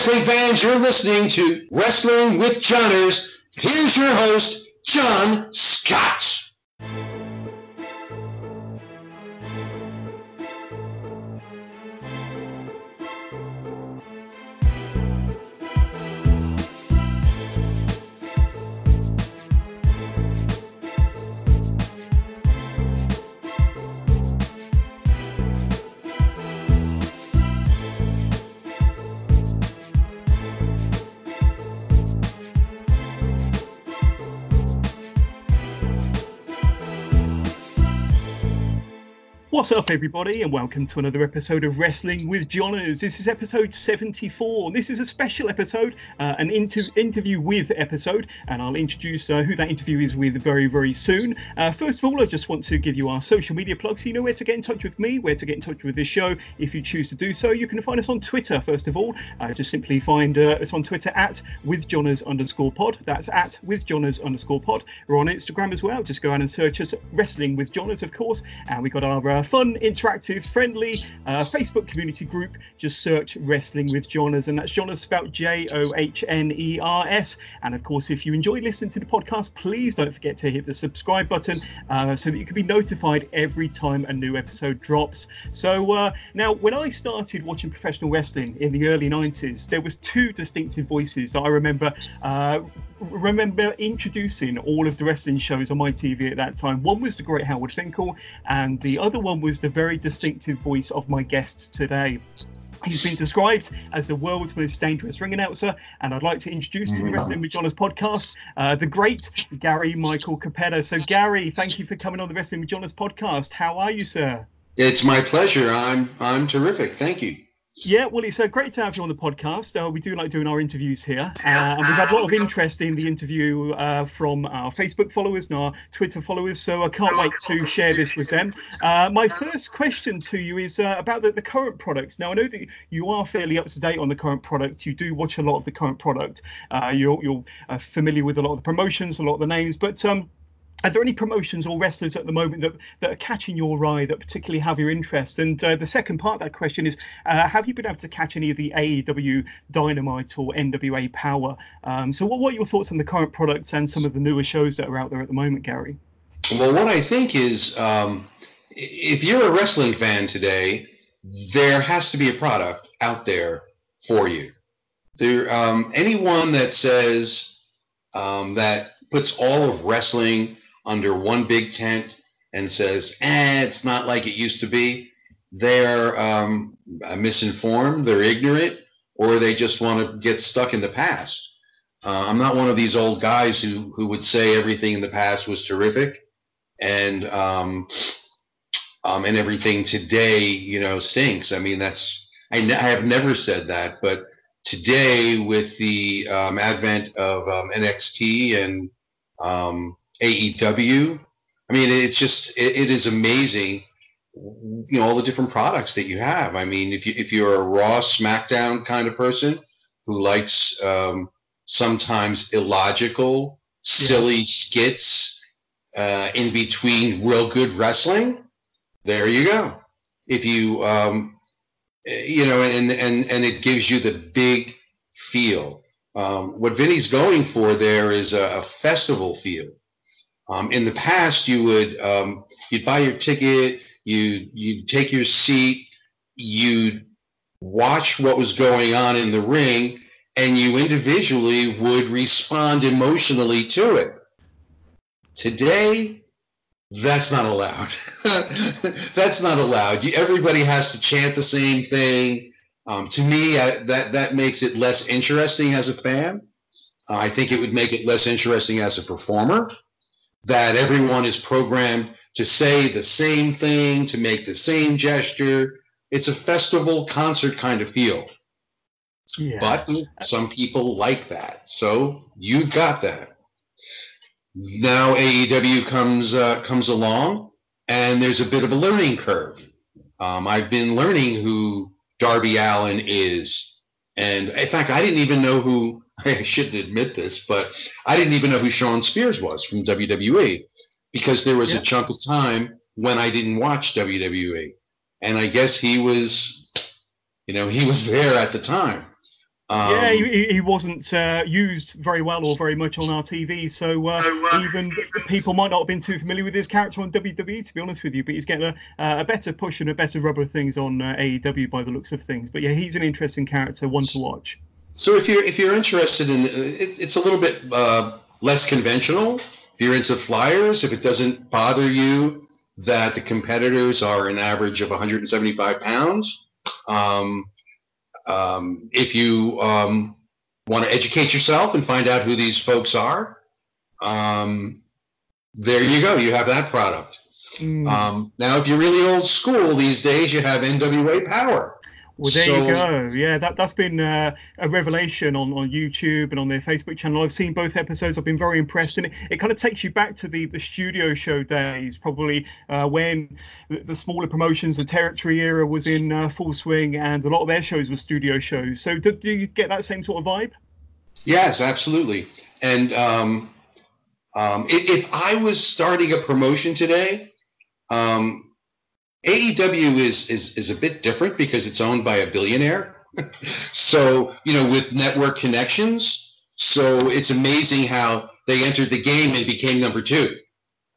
wrestling fans, you're listening to Wrestling with Johners. Here's your host, John Scott. What's up, everybody, and welcome to another episode of Wrestling with Johners. This is episode 74. This is a special episode, uh, an inter- interview with episode, and I'll introduce uh, who that interview is with very, very soon. Uh, first of all, I just want to give you our social media plugs so you know where to get in touch with me, where to get in touch with this show if you choose to do so. You can find us on Twitter, first of all. Uh, just simply find uh, us on Twitter at withjohners underscore pod. That's at withjohners underscore pod. We're on Instagram as well. Just go out and search us Wrestling with Johners, of course. And we got our uh, fun, interactive, friendly uh, Facebook community group. Just search Wrestling with Johners, and that's Johners spelled J O H N E R S. And of course, if you enjoy listening to the podcast, please don't forget to hit the subscribe button uh, so that you can be notified every time a new episode drops. So uh, now, when I started watching professional wrestling in the early 90s, there was two distinctive voices that I remember uh, remember introducing all of the wrestling shows on my TV at that time. One was the great Howard Finkel, and the other one was the very distinctive voice of my guest today. He's been described as the world's most dangerous ring announcer, and I'd like to introduce to the Wrestling with Johners podcast uh, the great Gary Michael Cappetta. So, Gary, thank you for coming on the Wrestling with Johners podcast. How are you, sir? It's my pleasure. I'm I'm terrific. Thank you. Yeah, well, it's uh, great to have you on the podcast. Uh, we do like doing our interviews here, uh, and we've had a lot of interest in the interview uh, from our Facebook followers and our Twitter followers. So I can't wait to share this with them. Uh, my first question to you is uh, about the, the current products. Now, I know that you are fairly up to date on the current product. You do watch a lot of the current product. you're you're familiar with a lot of the promotions, a lot of the names, but um, are there any promotions or wrestlers at the moment that, that are catching your eye that particularly have your interest? And uh, the second part of that question is uh, have you been able to catch any of the AEW Dynamite or NWA Power? Um, so, what, what are your thoughts on the current products and some of the newer shows that are out there at the moment, Gary? Well, what I think is um, if you're a wrestling fan today, there has to be a product out there for you. There, um, anyone that says um, that puts all of wrestling under one big tent and says, eh, it's not like it used to be, they're um, misinformed, they're ignorant, or they just want to get stuck in the past. Uh, I'm not one of these old guys who, who would say everything in the past was terrific and um, um, and everything today, you know, stinks. I mean, that's I, have never said that, but today with the um, advent of um, NXT and um, AEW. I mean, it's just it, it is amazing, you know, all the different products that you have. I mean, if you if you're a Raw SmackDown kind of person who likes um, sometimes illogical, silly yeah. skits uh, in between real good wrestling, there you go. If you um, you know, and and and it gives you the big feel. Um, what Vinnie's going for there is a, a festival feel um, in the past, you would um, you'd buy your ticket, you you'd take your seat, you'd watch what was going on in the ring, and you individually would respond emotionally to it. Today, that's not allowed. that's not allowed. You, everybody has to chant the same thing. Um, to me, I, that that makes it less interesting as a fan. Uh, I think it would make it less interesting as a performer that everyone is programmed to say the same thing, to make the same gesture. It's a festival concert kind of feel. Yeah. But some people like that. So you've got that. Now AEW comes uh, comes along, and there's a bit of a learning curve. Um, I've been learning who Darby Allin is, and in fact, I didn't even know who I shouldn't admit this, but I didn't even know who Shawn Spears was from WWE because there was yeah. a chunk of time when I didn't watch WWE. And I guess he was, you know, he was there at the time. Um, yeah, he, he wasn't uh, used very well or very much on our TV, so uh, uh, even people might not have been too familiar with his character on WWE, to be honest with you. But he's getting a, a better push and a better rub of things on uh, AEW by the looks of things. But yeah, he's an interesting character, one to watch. So if you're if you're interested in, it, it's a little bit uh, less conventional. If you're into flyers, if it doesn't bother you that the competitors are an average of 175 pounds. Um, um, if you um, want to educate yourself and find out who these folks are, um, there you go. You have that product. Mm. Um, now, if you're really old school these days, you have NWA Power. Well, there so, you go. Yeah, that that's been uh, a revelation on, on YouTube and on their Facebook channel. I've seen both episodes. I've been very impressed, and it, it kind of takes you back to the, the studio show days, probably uh, when the, the, smaller promotions, the territory era was in uh, full swing, and a lot of their shows were studio shows. So, do, do you get that same sort of vibe? Yes, absolutely. And um, um, if, if I was starting a promotion today, um, AEW is, is is a bit different because it's owned by a billionaire. so, you know, with network connections. So it's amazing how they entered the game and became number two.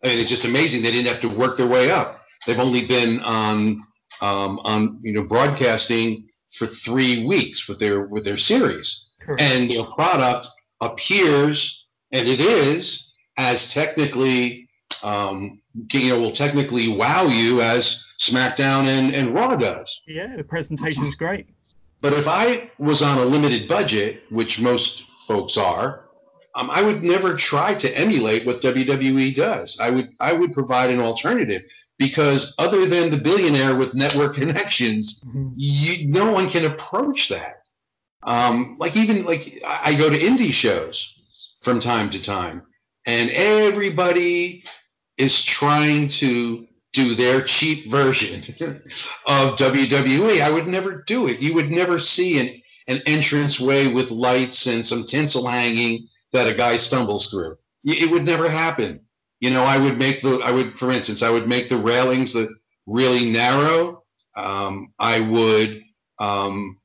I mean, it's just amazing. They didn't have to work their way up. They've only been on um, on you know broadcasting for three weeks with their with their series, Correct. and their product appears and it is as technically um, you know will technically wow you as SmackDown and, and Raw does. Yeah, the presentation is great. But if I was on a limited budget, which most folks are, um, I would never try to emulate what WWE does. I would I would provide an alternative because other than the billionaire with network connections, mm-hmm. you, no one can approach that. Um, like even like I go to indie shows from time to time, and everybody is trying to do their cheap version of WWE. I would never do it. You would never see an, an entrance way with lights and some tinsel hanging that a guy stumbles through. It would never happen. You know, I would make the, I would, for instance, I would make the railings that really narrow. Um, I would, um,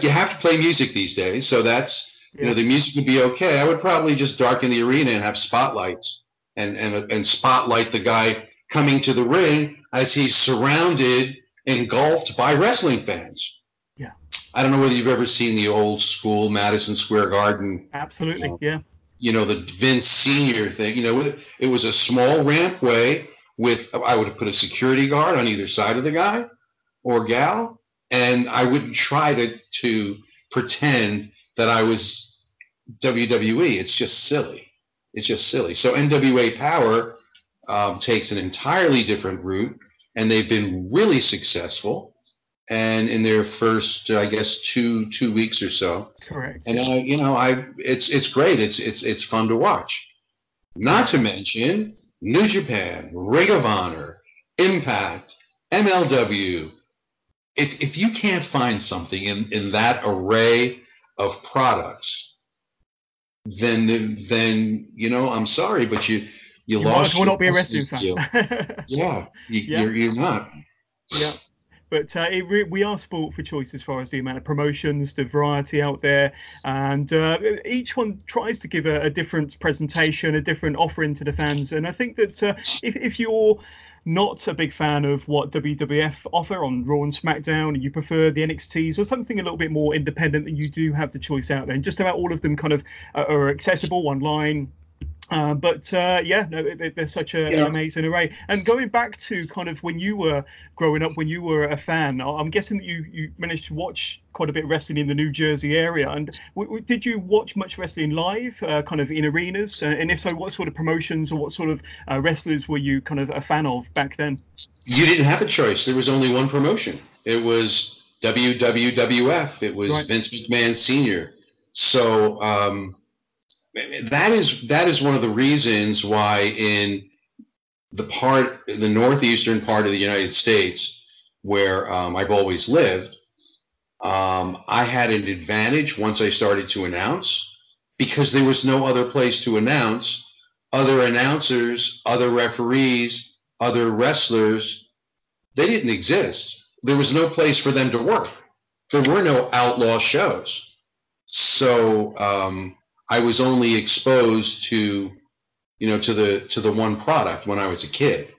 you have to play music these days. So that's, you know, the music would be okay. I would probably just darken the arena and have spotlights and, and, and spotlight the guy coming to the ring as he's surrounded, engulfed by wrestling fans. Yeah. I don't know whether you've ever seen the old school Madison Square Garden. Absolutely, uh, yeah. You know, the Vince Sr. thing. You know, it was a small rampway with, I would have put a security guard on either side of the guy or gal, and I wouldn't try to, to pretend that I was WWE. It's just silly. It's just silly. So NWA Power um, takes an entirely different route, and they've been really successful. And in their first, uh, I guess, two two weeks or so, correct. And uh, you know, I it's it's great. It's it's it's fun to watch. Not to mention New Japan, Ring of Honor, Impact, MLW. If if you can't find something in in that array of products, then then you know I'm sorry, but you you, you lost. Will not be a wrestling fan. yeah, you, yeah. You're, you're not. Yeah. But uh, it, we are sport for choice as far as the amount of promotions, the variety out there, and uh, each one tries to give a, a, different presentation, a different offering to the fans. And I think that uh, if, if you're not a big fan of what WWF offer on Raw and SmackDown, and you prefer the NXTs or something a little bit more independent, then you do have the choice out there. And just about all of them kind of uh, are accessible online uh, but uh, yeah, no, they're such a, yeah. an amazing array. And going back to kind of when you were growing up, when you were a fan, I'm guessing that you, you managed to watch quite a bit of wrestling in the New Jersey area. And w- w- did you watch much wrestling live, uh, kind of in arenas? Uh, and if so, what sort of promotions or what sort of uh, wrestlers were you kind of a fan of back then? You didn't have a choice. There was only one promotion. It was WWWF. It was right. Vince McMahon Sr. So. Um, that is that is one of the reasons why in the part the northeastern part of the United States where um, I've always lived, um, I had an advantage once I started to announce because there was no other place to announce. Other announcers, other referees, other wrestlers, they didn't exist. There was no place for them to work. There were no outlaw shows. So um, I was only exposed to, you know, to the to the one product when I was a kid.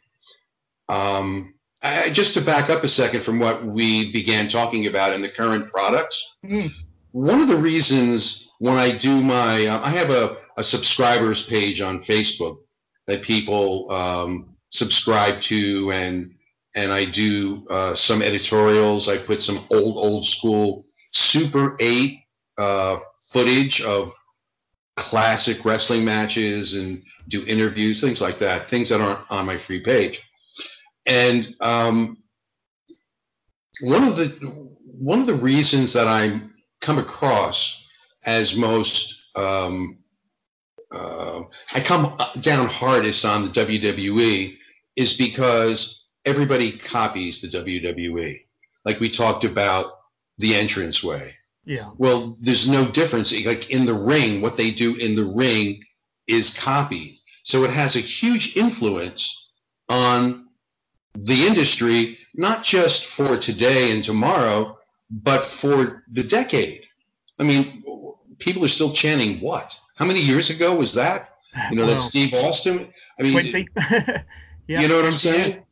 Um, I, just to back up a second from what we began talking about in the current products, mm. one of the reasons when I do my, uh, I have a, a subscribers page on Facebook that people um, subscribe to and and I do uh, some editorials. I put some old, old school Super 8 uh, footage of classic wrestling matches and do interviews, things like that, things that aren't on my free page. And um, one of the one of the reasons that I come across as most um, uh, I come down hardest on the WWE is because everybody copies the WWE. Like we talked about the entrance way. Yeah. Well, there's no difference. Like in the ring, what they do in the ring is copied. So it has a huge influence on the industry, not just for today and tomorrow, but for the decade. I mean, people are still chanting what? How many years ago was that? You know, that Steve Austin. I mean, yeah, you know what I'm saying?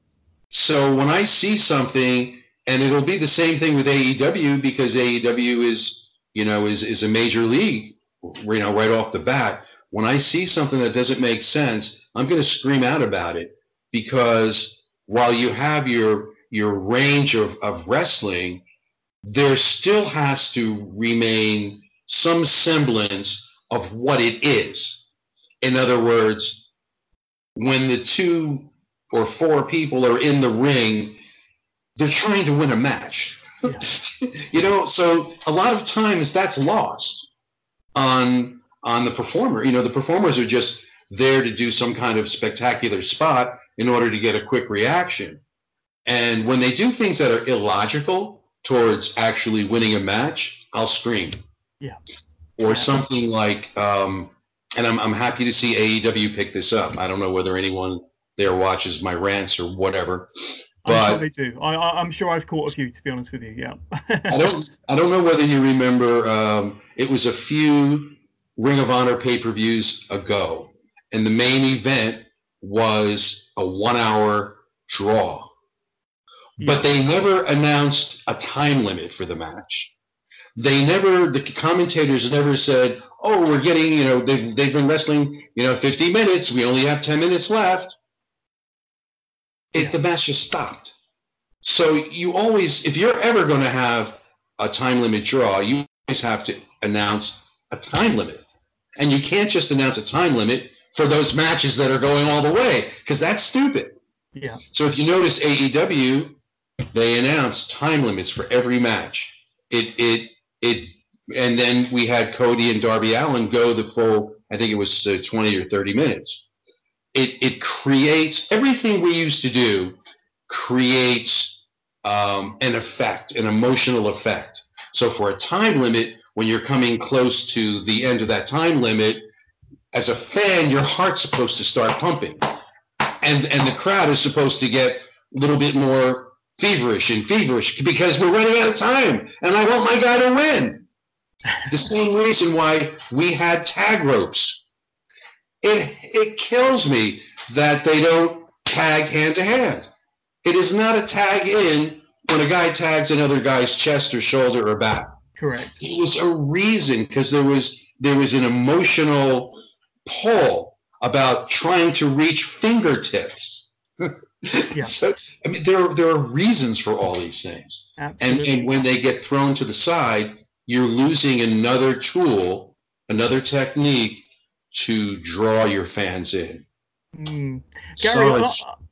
So when I see something, and it'll be the same thing with AEW because AEW is, you know, is is a major league, you know, right off the bat. When I see something that doesn't make sense, I'm going to scream out about it because while you have your your range of, of wrestling, there still has to remain some semblance of what it is. In other words, when the two or four people are in the ring, they're trying to win a match. Yeah. you know, so a lot of times that's lost on on the performer. You know, the performers are just there to do some kind of spectacular spot in order to get a quick reaction. And when they do things that are illogical towards actually winning a match, I'll scream. Yeah. Or yeah. something like, um, and I'm, I'm happy to see AEW pick this up. I don't know whether anyone there watches my rants or whatever. But I'm sure they do. I, am sure I've caught a few, to be honest with you. Yeah. I don't. I don't know whether you remember. Um, it was a few Ring of Honor pay-per-views ago, and the main event was a one-hour draw. Yeah. But they never announced a time limit for the match. They never. The commentators never said, "Oh, we're getting. You know, they've they've been wrestling. You know, 50 minutes. We only have 10 minutes left." It, yeah. the match just stopped. So you always, if you're ever going to have a time limit draw, you always have to announce a time limit. And you can't just announce a time limit for those matches that are going all the way because that's stupid. Yeah. So if you notice AEW, they announce time limits for every match. It it it, and then we had Cody and Darby Allin go the full. I think it was uh, 20 or 30 minutes it, it creates everything we used to do creates um, an effect, an emotional effect. So for a time limit, when you're coming close to the end of that time limit, as a fan, your heart's supposed to start pumping, and and the crowd is supposed to get a little bit more feverish and feverish because we're running out of time, and I want my guy to win. the same reason why we had tag ropes it, it kills me that they don't tag hand to hand. It is not a tag in when a guy tags another guy's chest or shoulder or back. Correct. It was a reason because there was there was an emotional pull about trying to reach fingertips. yeah. So I mean there there are reasons for all these things. Absolutely. And and when they get thrown to the side, you're losing another tool, another technique to draw your fans in. Mm. Gary,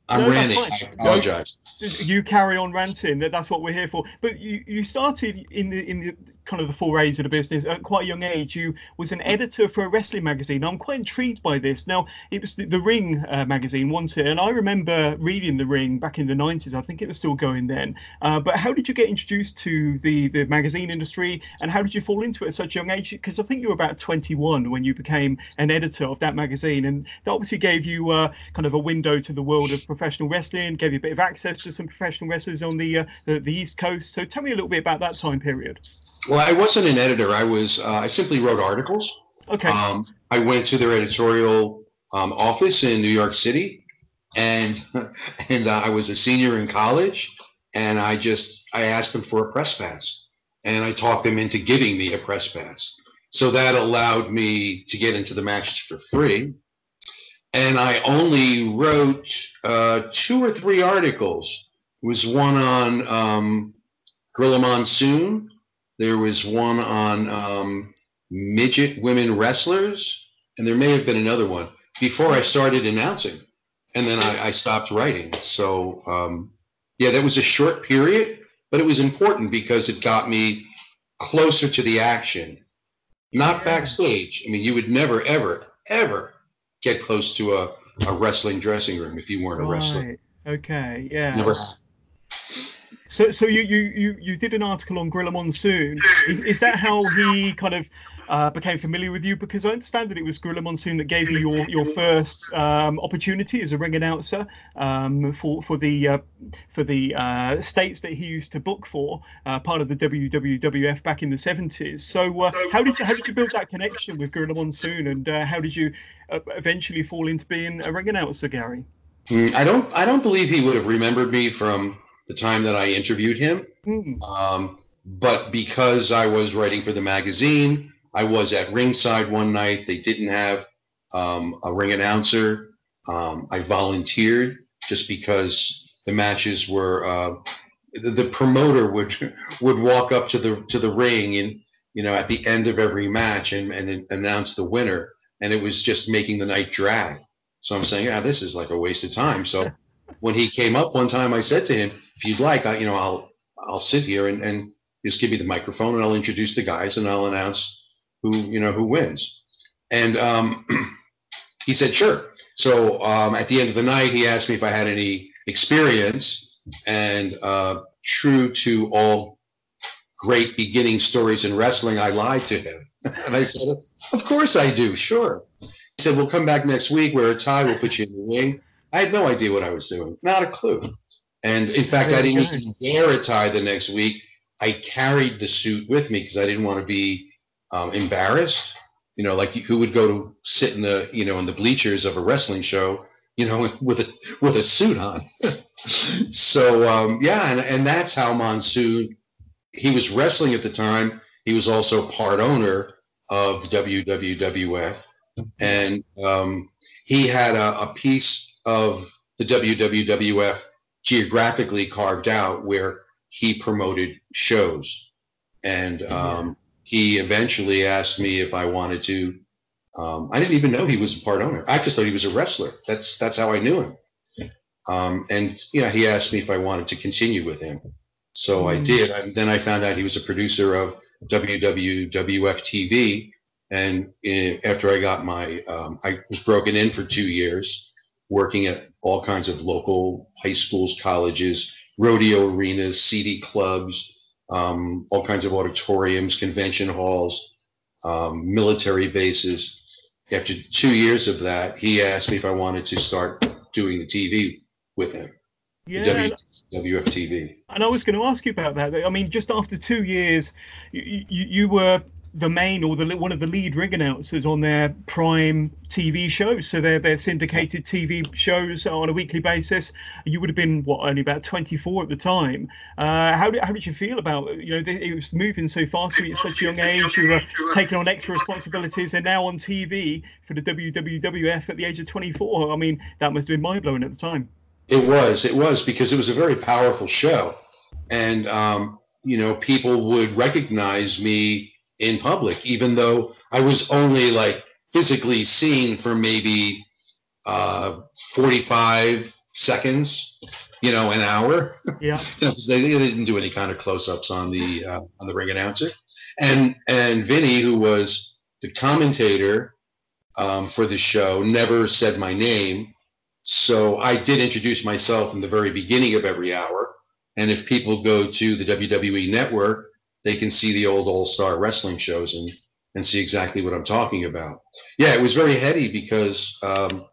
I'm no, ranting. I apologize. You carry on ranting. That that's what we're here for. But you, you started in the in the kind of the forays of the business at quite a young age. You was an editor for a wrestling magazine. I'm quite intrigued by this. Now it was the, the Ring uh, magazine, wasn't it? And I remember reading the Ring back in the 90s. I think it was still going then. Uh, but how did you get introduced to the the magazine industry, and how did you fall into it at such a young age? Because I think you were about 21 when you became an editor of that magazine, and that obviously gave you uh, kind of a window to the world of professional wrestling, gave you a bit of access to some professional wrestlers on the, uh, the, the East Coast. So tell me a little bit about that time period. Well, I wasn't an editor. I was. Uh, I simply wrote articles. Okay. Um, I went to their editorial um, office in New York City, and and uh, I was a senior in college, and I just I asked them for a press pass, and I talked them into giving me a press pass. So that allowed me to get into the matches for free. And I only wrote uh, two or three articles. It was one on um, Gorilla Monsoon. There was one on um, midget women wrestlers, and there may have been another one before I started announcing, and then I, I stopped writing. So um, yeah, that was a short period, but it was important because it got me closer to the action, not backstage. I mean, you would never, ever, ever get close to a, a wrestling dressing room if you weren't a wrestler. Okay. Yeah. Never. So, so you, you, you, you did an article on Gorilla Monsoon. Is, is that how he kind of uh, became familiar with you? Because I understand that it was Gorilla Monsoon that gave you your, your first um, opportunity as a ring announcer um, for for the uh, for the uh, states that he used to book for, uh, part of the WWF back in the 70s. So, uh, how did you how did you build that connection with Gorilla Monsoon, and uh, how did you eventually fall into being a ring announcer, Gary? Mm, I don't I don't believe he would have remembered me from the time that I interviewed him. Mm. Um, but because I was writing for the magazine, I was at ringside one night. They didn't have um, a ring announcer. Um, I volunteered just because the matches were. Uh, the, the, promoter would would walk up to the to the ring and you know at the end of every match and, and announce the winner, and it was just making the night drag. So I'm saying, yeah, this is like a waste of time. So when he came up one time, I said to him, if you'd like, I, you know, I'll I'll sit here and, and just give me the microphone and I'll introduce the guys and I'll announce who you know who wins. And um, he said, sure. So um, at the end of the night, he asked me if I had any experience, and uh, true to all great beginning stories in wrestling, I lied to him. and I said, of course I do, sure. He said, we'll come back next week, wear a tie, we'll put you in the ring. I had no idea what I was doing, not a clue. And in fact, I didn't even wear a tie the next week. I carried the suit with me because I didn't want to be um, embarrassed. You know, like who would go to sit in the you know in the bleachers of a wrestling show, you know, with a with a suit on. so um, yeah, and and that's how Monsoon. He was wrestling at the time. He was also part owner of WWF, and um, he had a, a piece of the WWF geographically carved out where he promoted shows. And um, he eventually asked me if I wanted to. Um, I didn't even know he was a part owner. I just thought he was a wrestler. That's that's how I knew him. Um, and you know, he asked me if I wanted to continue with him. So I mm. did. And then I found out he was a producer of WWWF TV. And in, after I got my, um, I was broken in for two years working at all kinds of local high schools, colleges, rodeo arenas, CD clubs, um, all kinds of auditoriums, convention halls, um, military bases. After two years of that, he asked me if I wanted to start doing the TV with him. Yeah. WF TV. And I was going to ask you about that. I mean, just after two years, you, you, you were the main or the one of the lead ring announcers on their prime TV shows. So they're, they're syndicated TV shows on a weekly basis. You would have been what only about 24 at the time. Uh, how did how did you feel about you know it was moving so fast at such a young age? You were taking on extra responsibilities and now on TV for the WWF at the age of 24. I mean that must have been mind blowing at the time. It was. It was because it was a very powerful show, and um, you know people would recognize me in public, even though I was only like physically seen for maybe uh, 45 seconds, you know, an hour. Yeah. you know, they, they, didn't do any kind of close-ups on the uh, on the ring announcer, and and Vinnie, who was the commentator um, for the show, never said my name. So I did introduce myself in the very beginning of every hour. And if people go to the WWE network, they can see the old All Star wrestling shows and and see exactly what I'm talking about. Yeah, it was very heady because um,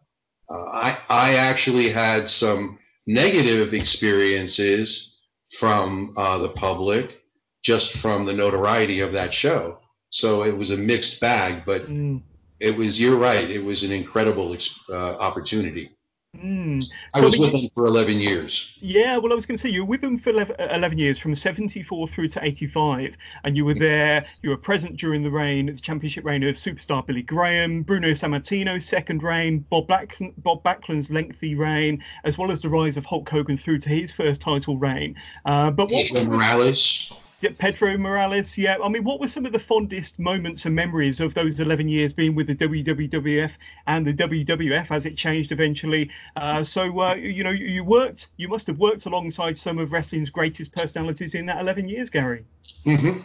uh, I I actually had some negative experiences from uh, the public just from the notoriety of that show. So it was a mixed bag, but Mm. it was. You're right. It was an incredible uh, opportunity. Mm. I So, was with them for 11 years. Yeah, well, I was going to say you were with them for 11, 11 years, from 74 through to 85, and you were there. You were present during the reign, the championship reign of superstar Billy Graham, Bruno Sammartino's second reign, Bob Black, Bob Backlund's lengthy reign, as well as the rise of Hulk Hogan through to his first title reign. Uh, but what Morales. Yeah, Pedro Morales, yeah. I mean, what were some of the fondest moments and memories of those 11 years being with the WWF and the WWF as it changed eventually? Uh, so, uh, you know, you, worked, you must have worked alongside some of wrestling's greatest personalities in that 11 years, Gary. hmm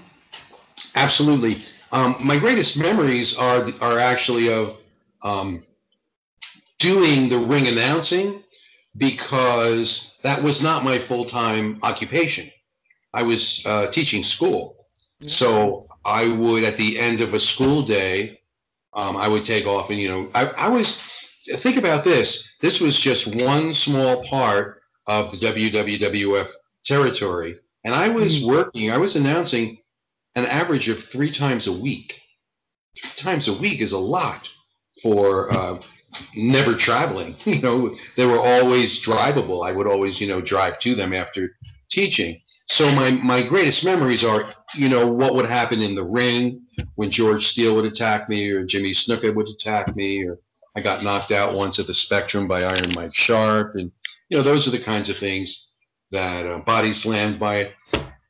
Absolutely. Um, my greatest memories are are actually of um, doing the ring announcing because that was not my full time occupation. I was uh, teaching school, so I would at the end of a school day, um, I would take off and you know I, I was think about this. This was just one small part of the WWF territory, and I was Mm. working. I was announcing an average of three times a week. Three times a week is a lot for uh, never traveling. You know, they were always drivable. I would always, you know, drive to them after teaching. So my my greatest memories are, you know, what would happen in the ring when George Steele would attack me or Jimmy Snuka would attack me or I got knocked out once at the Spectrum by Iron Mike Sharpe and you know those are the kinds of things that uh, body slammed by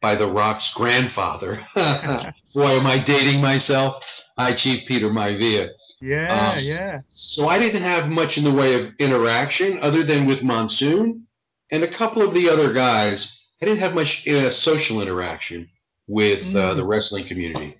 by the Rock's grandfather. Boy, am I dating myself? I Chief Peter Maivia. Yeah, Um, yeah. So I didn't have much in the way of interaction other than with Monsoon and a couple of the other guys. I didn't have much uh, social interaction with uh, Mm. the wrestling community.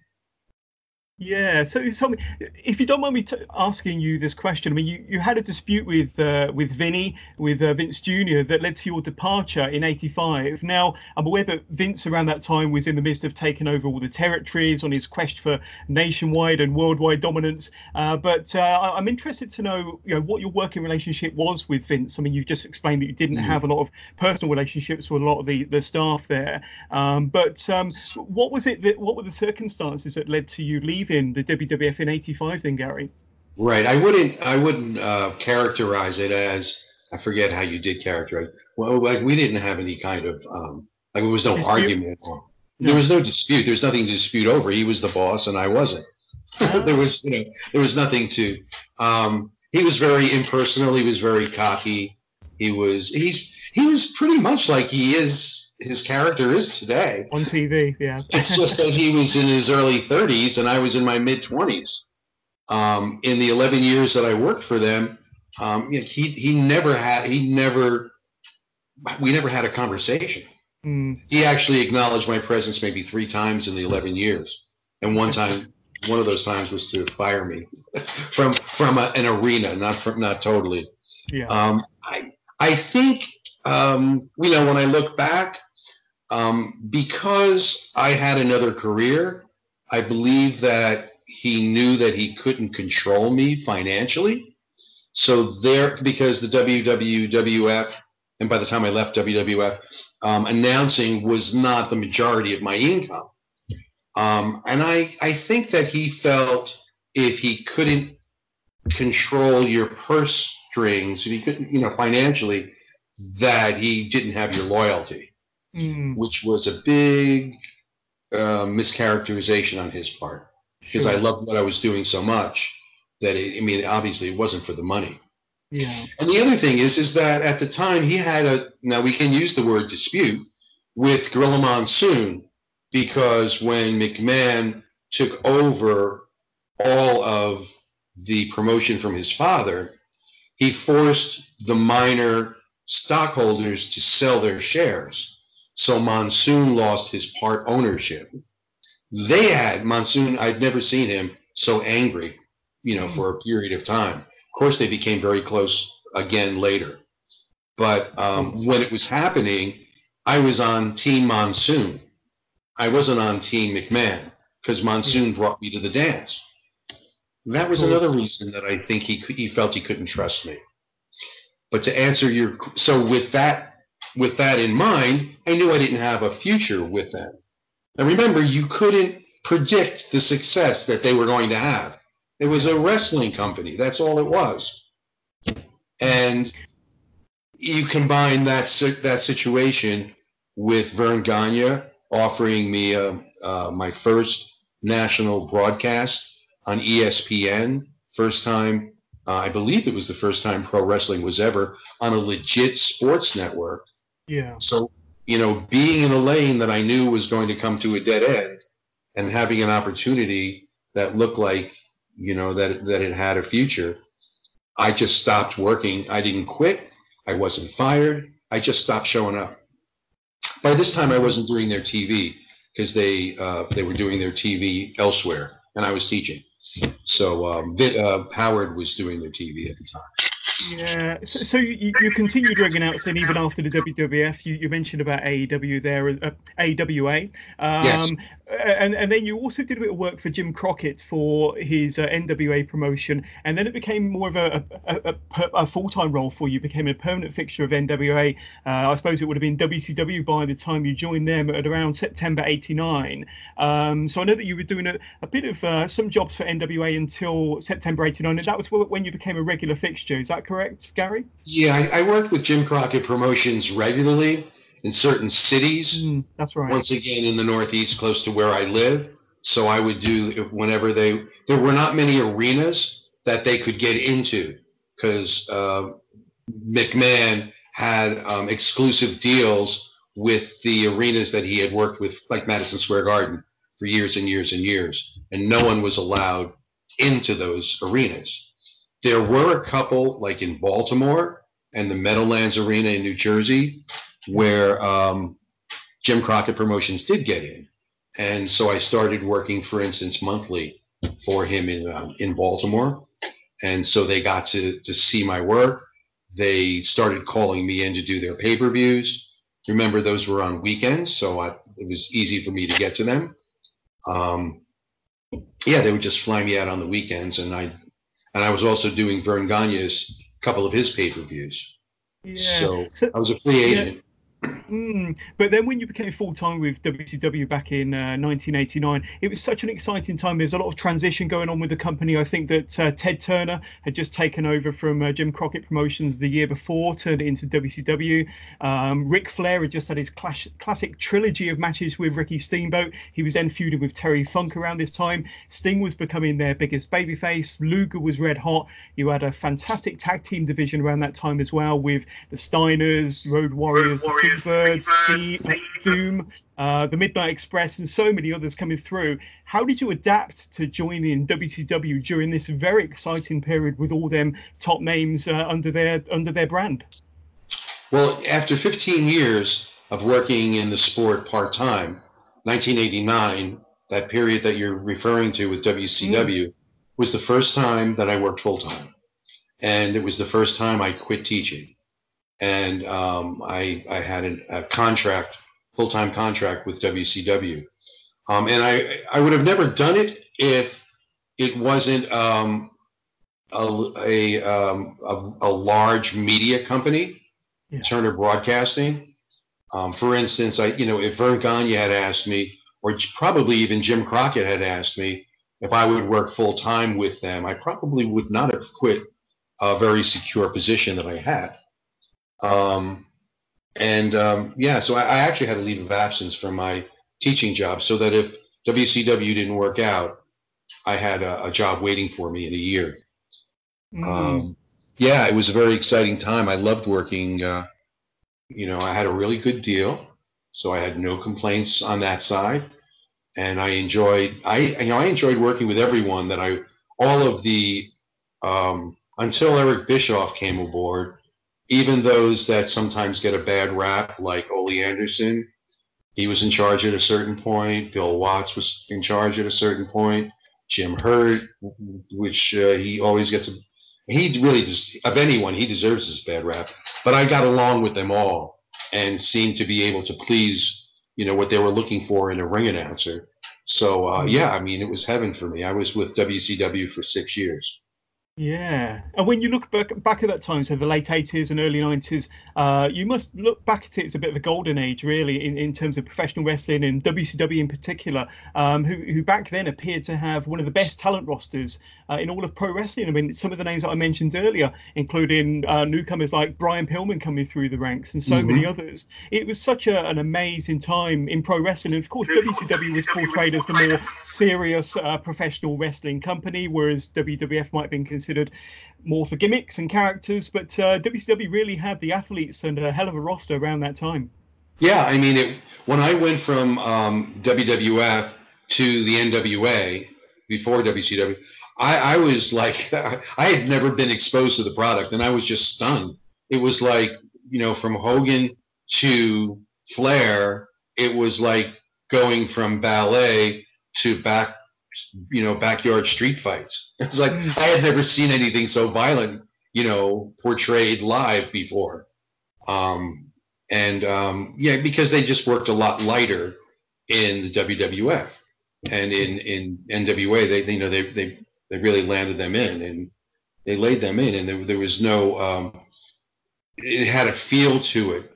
Yeah, so tell me, if you don't mind me t- asking you this question, I mean, you, you had a dispute with uh, with Vinnie, with uh, Vince Jr. that led to your departure in '85. Now, I'm aware that Vince around that time was in the midst of taking over all the territories on his quest for nationwide and worldwide dominance. Uh, but uh, I'm interested to know, you know, what your working relationship was with Vince. I mean, you've just explained that you didn't Mhm. have a lot of personal relationships with a lot of the the staff there. Um, but um, what was it that what were the circumstances that led to you leaving the WWF in '85 then, Gary? Right. I wouldn't. I wouldn't uh, characterize it as. I forget how you did characterize. Well, like we didn't have any kind of um, like there was no Dispute? argument. Or, there was no dispute. There's nothing to dispute over. He was the boss, and I wasn't. there was, you know, there was nothing to. Um, he was very impersonal. He was very cocky. He was. He's. He was pretty much like he is. His character is today. on TV, yeah. It's just that he was in his early 30s and I was in my mid 20s. Um, in the 11 years that I worked for them, um, you know, he he never had he never we never had a conversation. Mm, He actually acknowledged my presence maybe three times in the 11 years, and one time, one of those times was to fire me from from a, an arena, not from not totally. yeah. Um, I I think um, you know when I look back, um, because I had another career, I believe that he knew that he couldn't control me financially. So there, because the WWWF, and by the time I left WWF, um, announcing was not the majority of my income. Um, and I, I think that he felt if he couldn't control your purse strings, if he couldn't, you know, financially, that he didn't have your loyalty, Mm, which was a big uh, mischaracterization on his part. Because I loved what I was doing so much that it, I mean, obviously, it wasn't for the money. Yeah. And the other thing is, is that at the time he had a now we can use the word dispute with Gorilla Monsoon because when McMahon took over all of the promotion from his father, he forced the minor stockholders to sell their shares. So Monsoon lost his part ownership. They had Monsoon. I'd never seen him so angry, you know, for a period of time. Of course, they became very close again later. But um, when it was happening, I was on Team Monsoon. I wasn't on Team McMahon because Monsoon brought me to the dance. That was another reason that I think he he felt he couldn't trust me. But to answer your so with that with that in mind, I knew I didn't have a future with them. And remember, you couldn't predict the success that they were going to have. It was a wrestling company. That's all it was. And you combine that that situation with Verne Gagne offering me uh, uh, my first national broadcast on ESPN. First time, uh, I believe it was the first time pro wrestling was ever on a legit sports network. Yeah. So, you know, being in a lane that I knew was going to come to a dead end and having an opportunity that looked like, you know, that, that it had a future, I just stopped working. I didn't quit. I wasn't fired. I just stopped showing up. By this time, I wasn't doing their TV because they uh, they were doing their TV elsewhere, and I was teaching. So um, uh, Howard was doing their TV at the time. Yeah, so, so you, you continued ringing out then even after the WWF. You, you mentioned about AEW there, uh, AWA, um, yes. And and then you also did a bit of work for Jim Crockett for his uh, NWA promotion, and then it became more of a, a, a, a full time role for you. Became a permanent fixture of NWA. Uh, I suppose it would have been WCW by the time you joined them at around September '89. Um, so I know that you were doing a, a bit of uh, some jobs for NWA until September '89, and that was when you became a regular fixture. Is that correct, Gary? Yeah, I, I worked with Jim Crockett Promotions regularly in certain cities. Mm, that's right. Once again, in the Northeast, close to where I live. So I would do whenever they. There were not many arenas that they could get into because uh, McMahon had um, exclusive deals with the arenas that he had worked with, like Madison Square Garden, for years and years and years, and no one was allowed into those arenas. There were a couple, like in Baltimore and the Meadowlands Arena in New Jersey, where um, Jim Crockett Promotions did get in. And so I started working, for instance, monthly for him in um, in Baltimore. And so they got to to see my work. They started calling me in to do their pay per views. Remember, those were on weekends, so I, it was easy for me to get to them. Um, yeah, they would just fly me out on the weekends, and I and I was also doing Verne Gagne's couple of his pay per views. Yeah. So, so, I was a free agent. Yeah. Mm. But then when you became full time with WCW back in uh, 1989, it was such an exciting time. There's a lot of transition going on with the company. I think that uh, Ted Turner had just taken over from uh, Jim Crockett Promotions the year before, turned it into WCW. Um, Ric Flair had just had his clash- classic trilogy of matches with Ricky Steamboat. He was then feuding with Terry Funk around this time. Sting was becoming their biggest babyface. Luger was red hot. You had a fantastic tag team division around that time as well with the Steiners, Road Warriors, Road Warriors Freebirds, Speed, Doom, uh, the Midnight Express, and so many others coming through. How did you adapt to joining WCW during this very exciting period with all them top names uh, under their under their brand? Well, after 15 years of working in the sport part time, 1989, that period that you're referring to with WCW, mm. was the first time that I worked full time, and it was the first time I quit teaching and um, I, I had an, a contract, full time contract with WCW. Um, and I, I would have never done it if it wasn't um, a, a, um, a, a, large media company, yeah. Turner Broadcasting. Um, for instance, I, you know, if Verne Gagne had asked me, or probably even Jim Crockett had asked me if I would work full time with them, I probably would not have quit a very secure position that I had. Um, and um, yeah, so I, I, actually had a leave of absence from my teaching job so that if WCW didn't work out, I had a, a job waiting for me in a year. Mm. Um, yeah, it was a very exciting time. I loved working. Uh, you know, I had a really good deal, so I had no complaints on that side, and I enjoyed. I you know I enjoyed working with everyone that I all of the um, until Eric Bischoff came aboard even those that sometimes get a bad rap, like Ole Anderson, he was in charge at a certain point. Bill Watts was in charge at a certain point. Jim Herd, which uh, he always gets a, he really just of anyone he deserves his bad rap. But I got along with them all and seemed to be able to please, you know, what they were looking for in a ring announcer. So uh, yeah, I mean, it was heaven for me. I was with WCW for six years. Yeah, and when you look back back at that time, so the late eighties and early nineties, uh, you must look back at it as a bit of a golden age, really, in, in terms of professional wrestling and WCW in particular, um, who, who back then appeared to have one of the best talent rosters uh, in all of pro wrestling. I mean, some of the names that I mentioned earlier, including uh, newcomers like Brian Pillman coming through the ranks and so mm-hmm. many others. It was such a, an amazing time in pro wrestling, and of course, WCW was portrayed as the more serious uh, professional wrestling company, whereas WWF might have been considered more for gimmicks and characters. But uh, WCW really had the athletes and a hell of a roster around that time. Yeah, I mean, it, when I went from um, WWF to the NWA before WCW, I, I was like, I had never been exposed to the product, and I was just stunned. It was like, you know, from Hogan to Flair, it was like going from ballet to back you know, backyard street fights. It's like. I had never seen anything so violent, you know, portrayed live before. Um, and um, yeah, because they just worked a lot lighter in the WWF and in in NWA, they, they you know they they they really landed them in and they laid them in, and there there was no um, it had a feel to it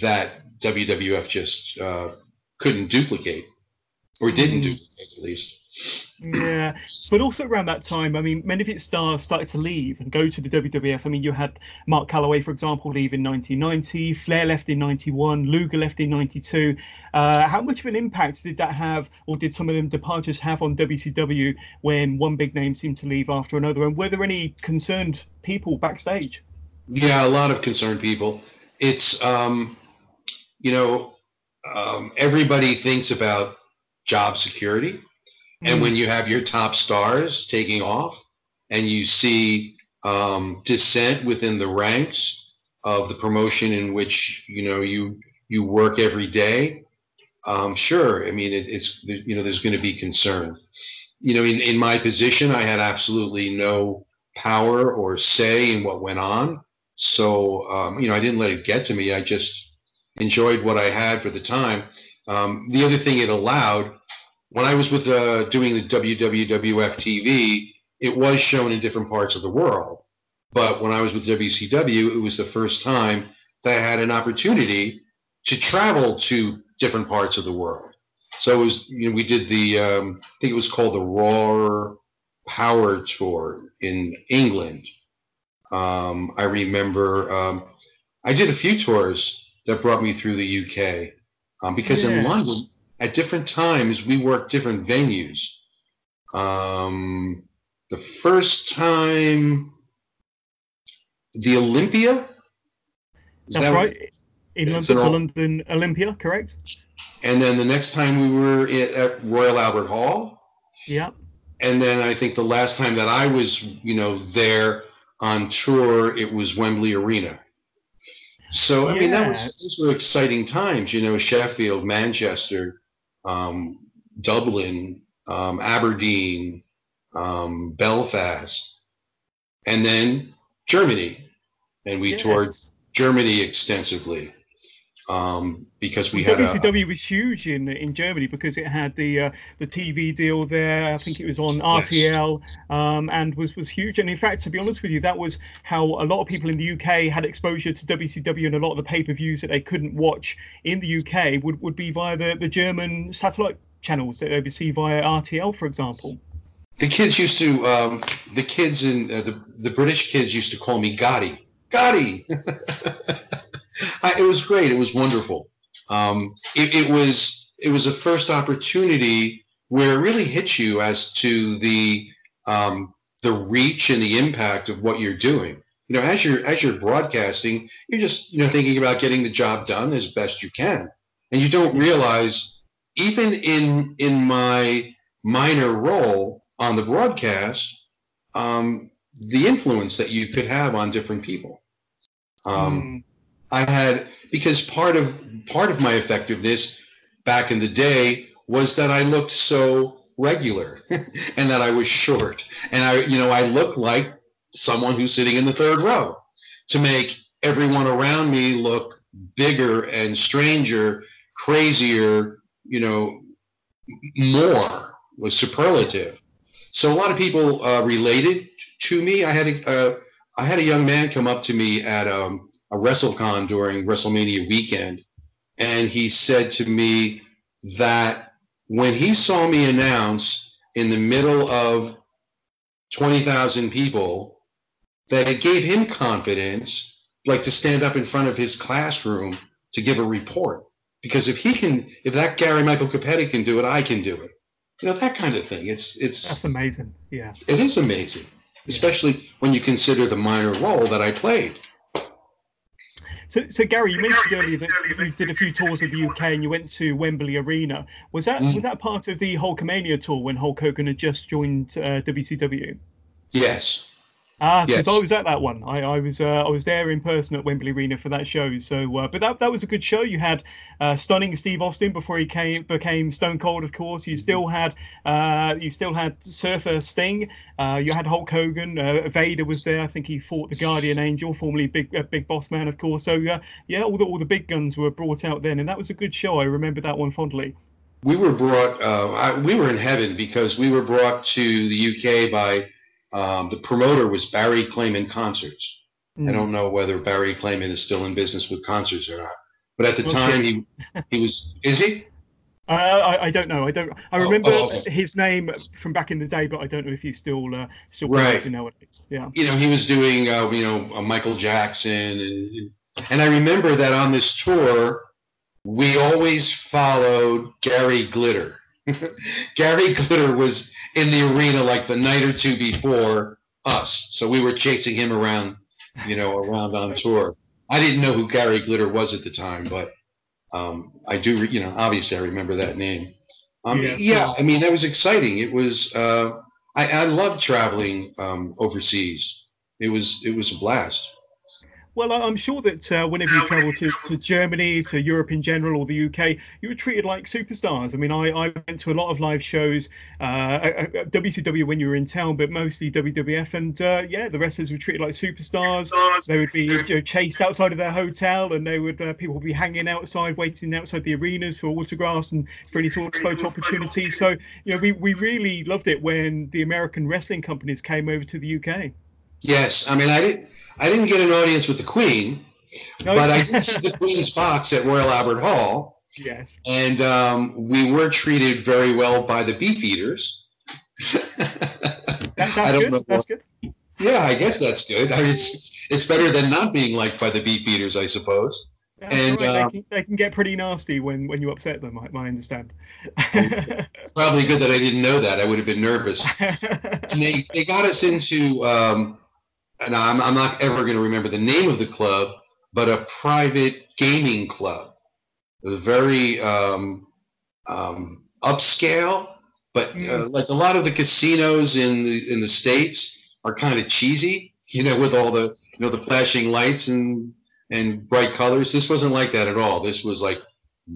that WWF just uh, couldn't duplicate or didn't mm. duplicate at least. Yeah, but also around that time, I mean, many of its stars started to leave and go to the WWF. I mean, you had Mark Calaway, for example, leave in 1990, Flair left in 91, Luger left in 92. Uh, how much of an impact did that have, or did some of them departures have on WCW when one big name seemed to leave after another? And were there any concerned people backstage? Yeah, a lot of concerned people. It's, um, you know, um, everybody thinks about job security and when hmm. you have your top stars taking off and you see um, dissent within the ranks of the promotion in which you know you you work every day, um, sure. I mean, it, it's you know there's going to be concern. You know, in, in my position, I had absolutely no power or say in what went on. So um, you know, I didn't let it get to me. I just enjoyed what I had for the time. Um, the other thing it allowed when I was with uh, doing the WWWF TV, it was shown in different parts of the world. But when I was with WCW, it was the first time that I had an opportunity to travel to different parts of the world. So it was, you know, we did the, um, I think it was called the Raw Power Tour in England. Um, I remember um, I did a few tours that brought me through the UK um, because yeah. in London, at different times we worked different venues. Um, the first time, the Olympia. Is That's that right. In London, the London Olympia, correct? And then the next time we were at Royal Albert Hall. Yeah. And then I think the last time that I was, you know, there on tour, it was Wembley Arena. So I yeah. mean, that was those were exciting times. You know, Sheffield, Manchester, um, Dublin, um, Aberdeen, um, Belfast, and then Germany. And we yes. toured Germany extensively um, because we well, had WCW a, was huge in in Germany because it had the uh, the TV deal there. I think it was on RTL yes. um, and was was huge. And in fact, to be honest with you, that was how a lot of people in the UK had exposure to WCW, and a lot of the pay per views that they couldn't watch in the UK would, would be via the, the German satellite channels that they would see via RTL, for example. The kids used to, um, the kids in uh, the the British kids used to call me Gotti. Gotti. I, it was great. It was wonderful. Um, it, it, was it was a first opportunity where it really hit you as to the um, the reach and the impact of what you're doing. You know, as you're as you're broadcasting, you're just you know thinking about getting the job done as best you can, and you don't realize even in in my minor role on the broadcast, um, the influence that you could have on different people. Um, mm. I had because part of part of my effectiveness back in the day was that I looked so regular and that I was short and I you know I looked like someone who's sitting in the third row to make everyone around me look bigger and stranger, crazier, you know, more was superlative. So a lot of people uh, related to me. I had a uh, I had a young man come up to me at um, a WrestleCon during WrestleMania weekend, and he said to me that when he saw me announce in the middle of 20,000 people, that it gave him confidence, like to stand up in front of his classroom to give a report. Because if he can, if that Gary Michael Cappetta can do it, I can do it. You know that kind of thing. It's it's that's amazing. Yeah, it is amazing, especially when you consider the minor role that I played. So, so Gary, you mentioned earlier that you did a few tours of the UK and you went to Wembley Arena. Was that mm. was that part of the Hulkamania tour when Hulk Hogan had just joined uh, WCW? Yes. Ah, because yes. I was at that one. I, I was uh, I was there in person at Wembley Arena for that show. So, uh, but that that was a good show. You had uh, stunning Steve Austin before he came became Stone Cold, of course. You still had uh, you still had Surfer Sting. Uh, you had Hulk Hogan. Uh, Vader was there. I think he fought the Guardian Angel, formerly Big Big Boss Man, of course. So yeah, all the all the big guns were brought out then, and that was a good show. I remember that one fondly. We were brought. I, we were in heaven because we were brought to the UK by um, the promoter was Barry Clayman Concerts. Mm. I don't know whether Barry Clayman is still in business with concerts or not, but at the okay. time he he was. Is he? Uh, I, I, don't know. I don't. I oh, remember oh, oh, his name from back in the day, but I don't know if he's still uh, still right. nowadays. Yeah. You know, he was doing uh, you know Michael Jackson, and and I remember that on this tour, we always followed Gary Glitter. Gary Glitter was in the arena like the night or two before us. So we were chasing him around, you know, around on tour. I didn't know who Gary Glitter was at the time, but um, I do, you know, obviously I remember that name. Um, yeah. yeah. I mean, that was exciting. It was, uh, I, I loved traveling um, overseas. It was, it was a blast. Well, I'm sure that uh, whenever you travel to, to Germany, to Europe in general, or the UK, you were treated like superstars. I mean, I, I went to a lot of live shows, uh, WCW when you were in town, but mostly WWF. And uh, yeah, the wrestlers were treated like superstars. They would be you know, chased outside of their hotel, and they would uh, people would be hanging outside, waiting outside the arenas for autographs and for any sort of photo opportunities. So you know, we, we really loved it when the American wrestling companies came over to the UK. Yes, I mean, I didn't, I didn't get an audience with the Queen, no, but I did see the Queen's box at Royal Albert Hall. Yes, and um, we were treated very well by the Beefeaters. that, that's good. That's good. Yeah, I guess that's good. I mean, it's it's better than not being liked by the Beefeaters, I suppose. That's and right. um, they, can, they, can, get pretty nasty when, when you upset them. I, I understand. probably good that I didn't know that. I would have been nervous. and they, they got us into um, and I'm, I'm not ever going to remember the name of the club, but a private gaming club. It was very um, um, upscale, but uh, mm. like a lot of the casinos in the in the states are kind of cheesy, you know, with all the you know the flashing lights and and bright colors. This wasn't like that at all. This was like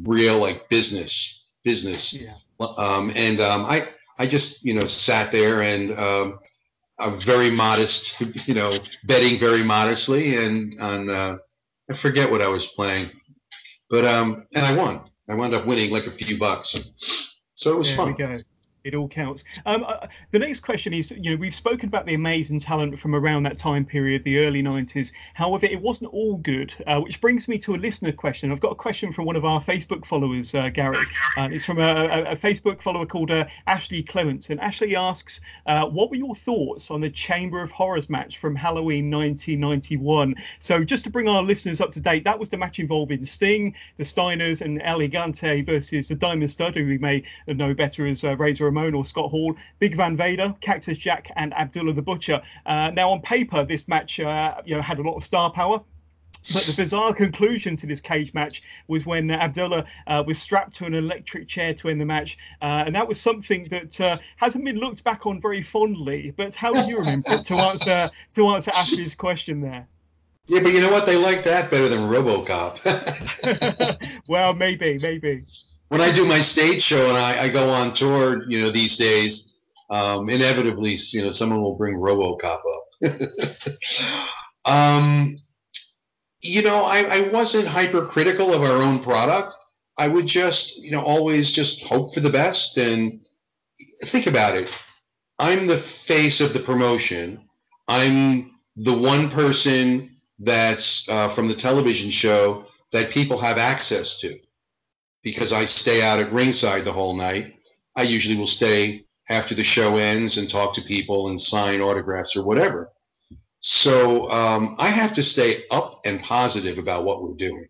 real like business business. Yeah. Um, and um, I I just you know sat there and um, a very modest, you know, betting very modestly, and on uh, I forget what I was playing, but um, and I won. I wound up winning like a few bucks, so it was there fun. It all counts. Um, uh, the next question is, you know, we've spoken about the amazing talent from around that time period, the early 90s. However, it wasn't all good, uh, which brings me to a listener question. I've got a question from one of our Facebook followers, uh, Gary. Uh, it's from a, a, a, Facebook follower called uh, Ashley Clements. And Ashley asks, uh, what were your thoughts on the Chamber of Horrors match from Halloween 1991? So just to bring our listeners up to date, that was the match involving Sting, the Steiners, and El Gigante versus the Diamond Stud, who we may know better as Razor Ramon or Scott Hall, Big Van Vader, Cactus Jack, and Abdullah the Butcher. Uh, now, on paper, this match uh, you know had a lot of star power. But the bizarre conclusion to this cage match was when Abdullah uh, was strapped to an electric chair to end the match, uh, and that was something that uh, hasn't been looked back on very fondly. But how do you remember to answer to answer Ashley's question there? Yeah, but you know what? They like that better than RoboCop. well, maybe, maybe when I do my stage show and I, I go on tour, you know, these days, um, inevitably, you know, someone will bring RoboCop up. um, you know, I, I wasn't hypercritical of our own product. I would just, you know, always just hope for the best and think about it. I'm the face of the promotion. I'm the one person that's uh, from the television show that people have access to because I stay out at ringside the whole night. I usually will stay after the show ends and talk to people and sign autographs or whatever. So um, I have to stay up and positive about what we're doing.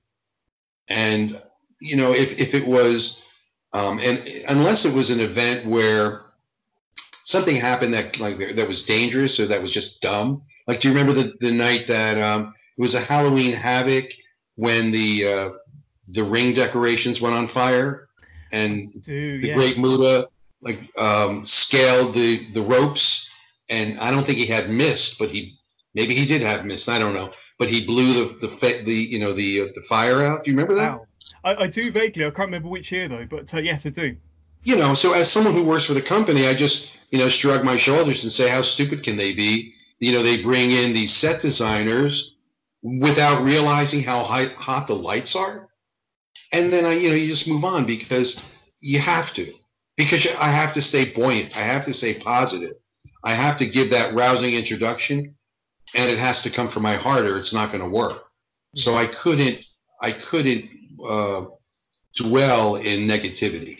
And, you know, if, if it was, um, and unless it was an event where something happened that like that was dangerous or that was just dumb. Like, do you remember the, the night that um, it was a Halloween Havoc when the uh, the ring decorations went on fire and Do, the yes. Great Muta like um, scaled the the ropes and I don't think he had missed, but he maybe he did have missed. I don't know, but he blew the the the you know the uh, the fire out. Do you remember that? Wow. I, I do vaguely. I can't remember which year though, but uh, yes, I do. you know, so as someone who works for the company, I just, you know, shrug my shoulders and say, how stupid can they be? You know, they bring in these set designers without realizing how high, hot the lights are. And then I, you know, you just move on because you have to, because I have to stay buoyant. I have to stay positive. I have to give that rousing introduction and it has to come from my heart or it's not going to work. So I couldn't, I couldn't uh, dwell in negativity.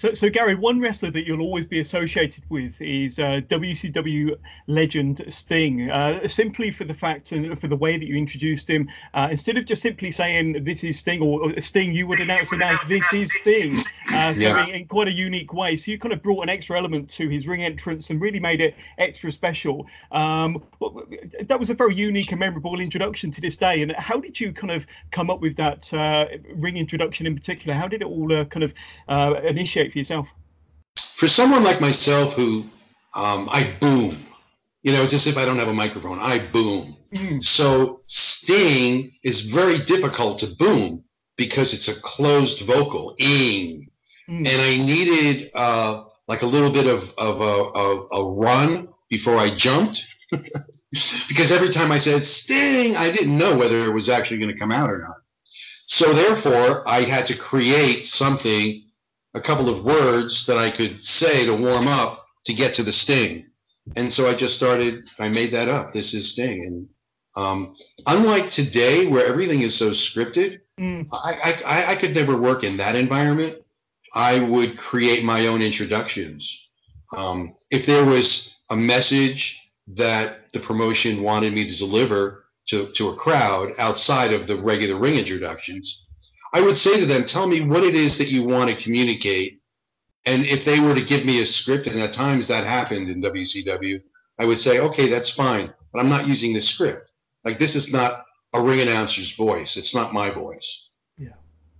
So, so Gary, one wrestler that you'll always be associated with is uh, WCW legend Sting. Uh, simply for the fact and for the way that you introduced him, uh, instead of just simply saying "This is Sting" or or Sting, you would announce him as "This is Sting." Uh, so Yeah. in, in quite a unique way. So you kind of brought an extra element to his ring entrance and really made it extra special. Um, that was a very unique and memorable introduction to this day. And how did you kind of come up with that uh, ring introduction in particular? How did it all uh, kind of uh, for yourself? for someone like myself who um, I boom, you know, it's as if I don't have a microphone. I boom. Mm. So Sting is very difficult to boom because it's a closed vocal, ing, Mm. and I needed uh, like a little bit of, of a, a, a run before I jumped. because every time I said Sting, I didn't know whether it was actually going to come out or not. So therefore, I had to create something, a couple of words that I could say to warm up to get to the Sting. And so I just started. I made that up. This is Sting, and um, unlike today, where everything is so scripted, Mm. I, I, I could never work in that environment. I would create my own introductions. Um, if there was a message that the promotion wanted me to deliver to, to a crowd outside of the regular ring introductions, I would say to them, tell me what it is that you want to communicate. And if they were to give me a script, and at times that happened in WCW, I would say, okay, that's fine, but I'm not using this script. Like this is not a ring announcer's voice. It's not my voice. Yeah.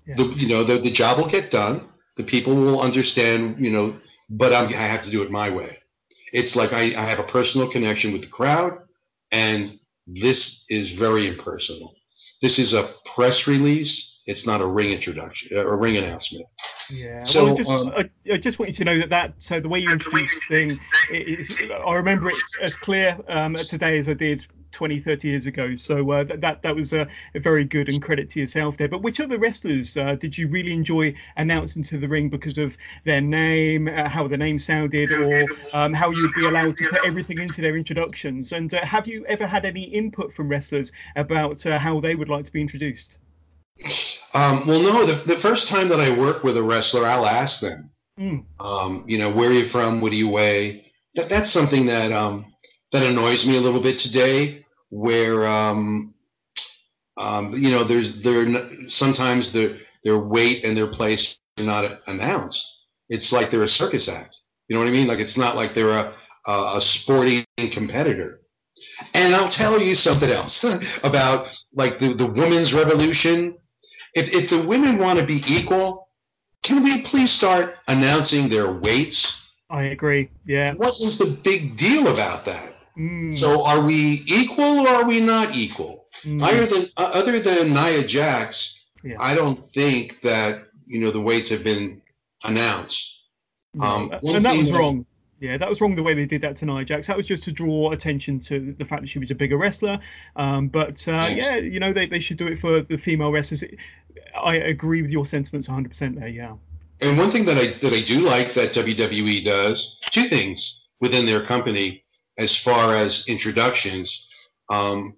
Yeah. The, you know, the, the job will get done. The people will understand, you know, but I'm, I have to do it my way. It's like I, I have a personal connection with the crowd, and this is very impersonal. This is a press release. It's not a ring introduction, a ring announcement. Yeah. So, well, I just, um, I, I just want you to know that that so the way you introduce Sting, it I remember it as clear um, today as I did 20, 30 years ago. So uh, that, that was a, a very good and credit to yourself there. But which other wrestlers uh, did you really enjoy announcing to the ring because of their name, uh, how the name sounded, or um, how you'd be allowed to put everything into their introductions? And uh, have you ever had any input from wrestlers about uh, how they would like to be introduced? Um, well, no, the, the first time that I work with a wrestler, I'll ask them, Mm. um, you know, where are you from? What do you weigh? That, that's something that um, that annoys me a little bit today, where um, um, you know, there's there sometimes their their weight and their place are not announced. It's like they're a circus act. You know what I mean? Like it's not like they're a a, a sporting competitor. And I'll tell you something else about like the, the women's revolution. If, if the women want to be equal, can we please start announcing their weights? I agree. Yeah. What is the big deal about that? Mm. So are we equal or are we not equal? Mm. Other than uh, other than Nia Jax, Yeah. I don't think that you know the weights have been announced. Um, and that was wrong. Yeah, that was wrong the way they did that to Nia Jax. That was just to draw attention to the fact that she was a bigger wrestler. Um, but uh, yeah, you know, they, they should do it for the female wrestlers. I agree with your sentiments 100% there, yeah. And one thing that I that I do like that WWE does, two things within their company, as far as introductions. Um,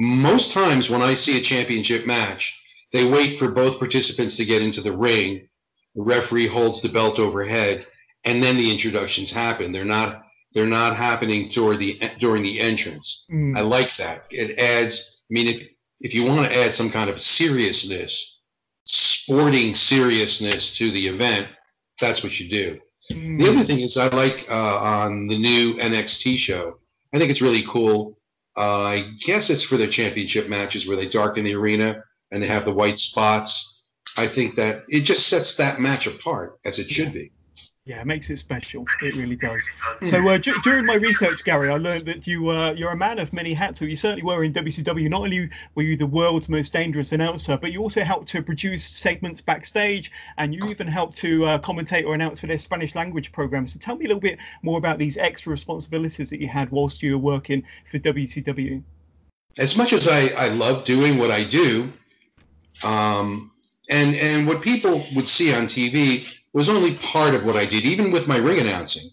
most times when I see a championship match, they wait for both participants to get into the ring. The referee holds the belt overhead, and then the introductions happen. They're not they're not happening toward the during the entrance. Mm. I like that. It adds. I mean, if if you want to add some kind of seriousness, sporting seriousness to the event, that's what you do. Mm. The other thing is, I like uh, on the new NXT show. I think it's really cool. Uh, I guess it's for their championship matches where they darken the arena and they have the white spots. I think that it just sets that match apart as it should be. Yeah, it makes it special. It really does. So uh, d- during my research, Gary, I learned that you uh, you're a man of many hats. So you certainly were in WCW. Not only were you the world's most dangerous announcer, but you also helped to produce segments backstage, and you even helped to uh, commentate or announce for their Spanish language program. So tell me a little bit more about these extra responsibilities that you had whilst you were working for WCW. As much as I, I love doing what I do, um, and and what people would see on TV was only part of what I did, even with my ring announcing.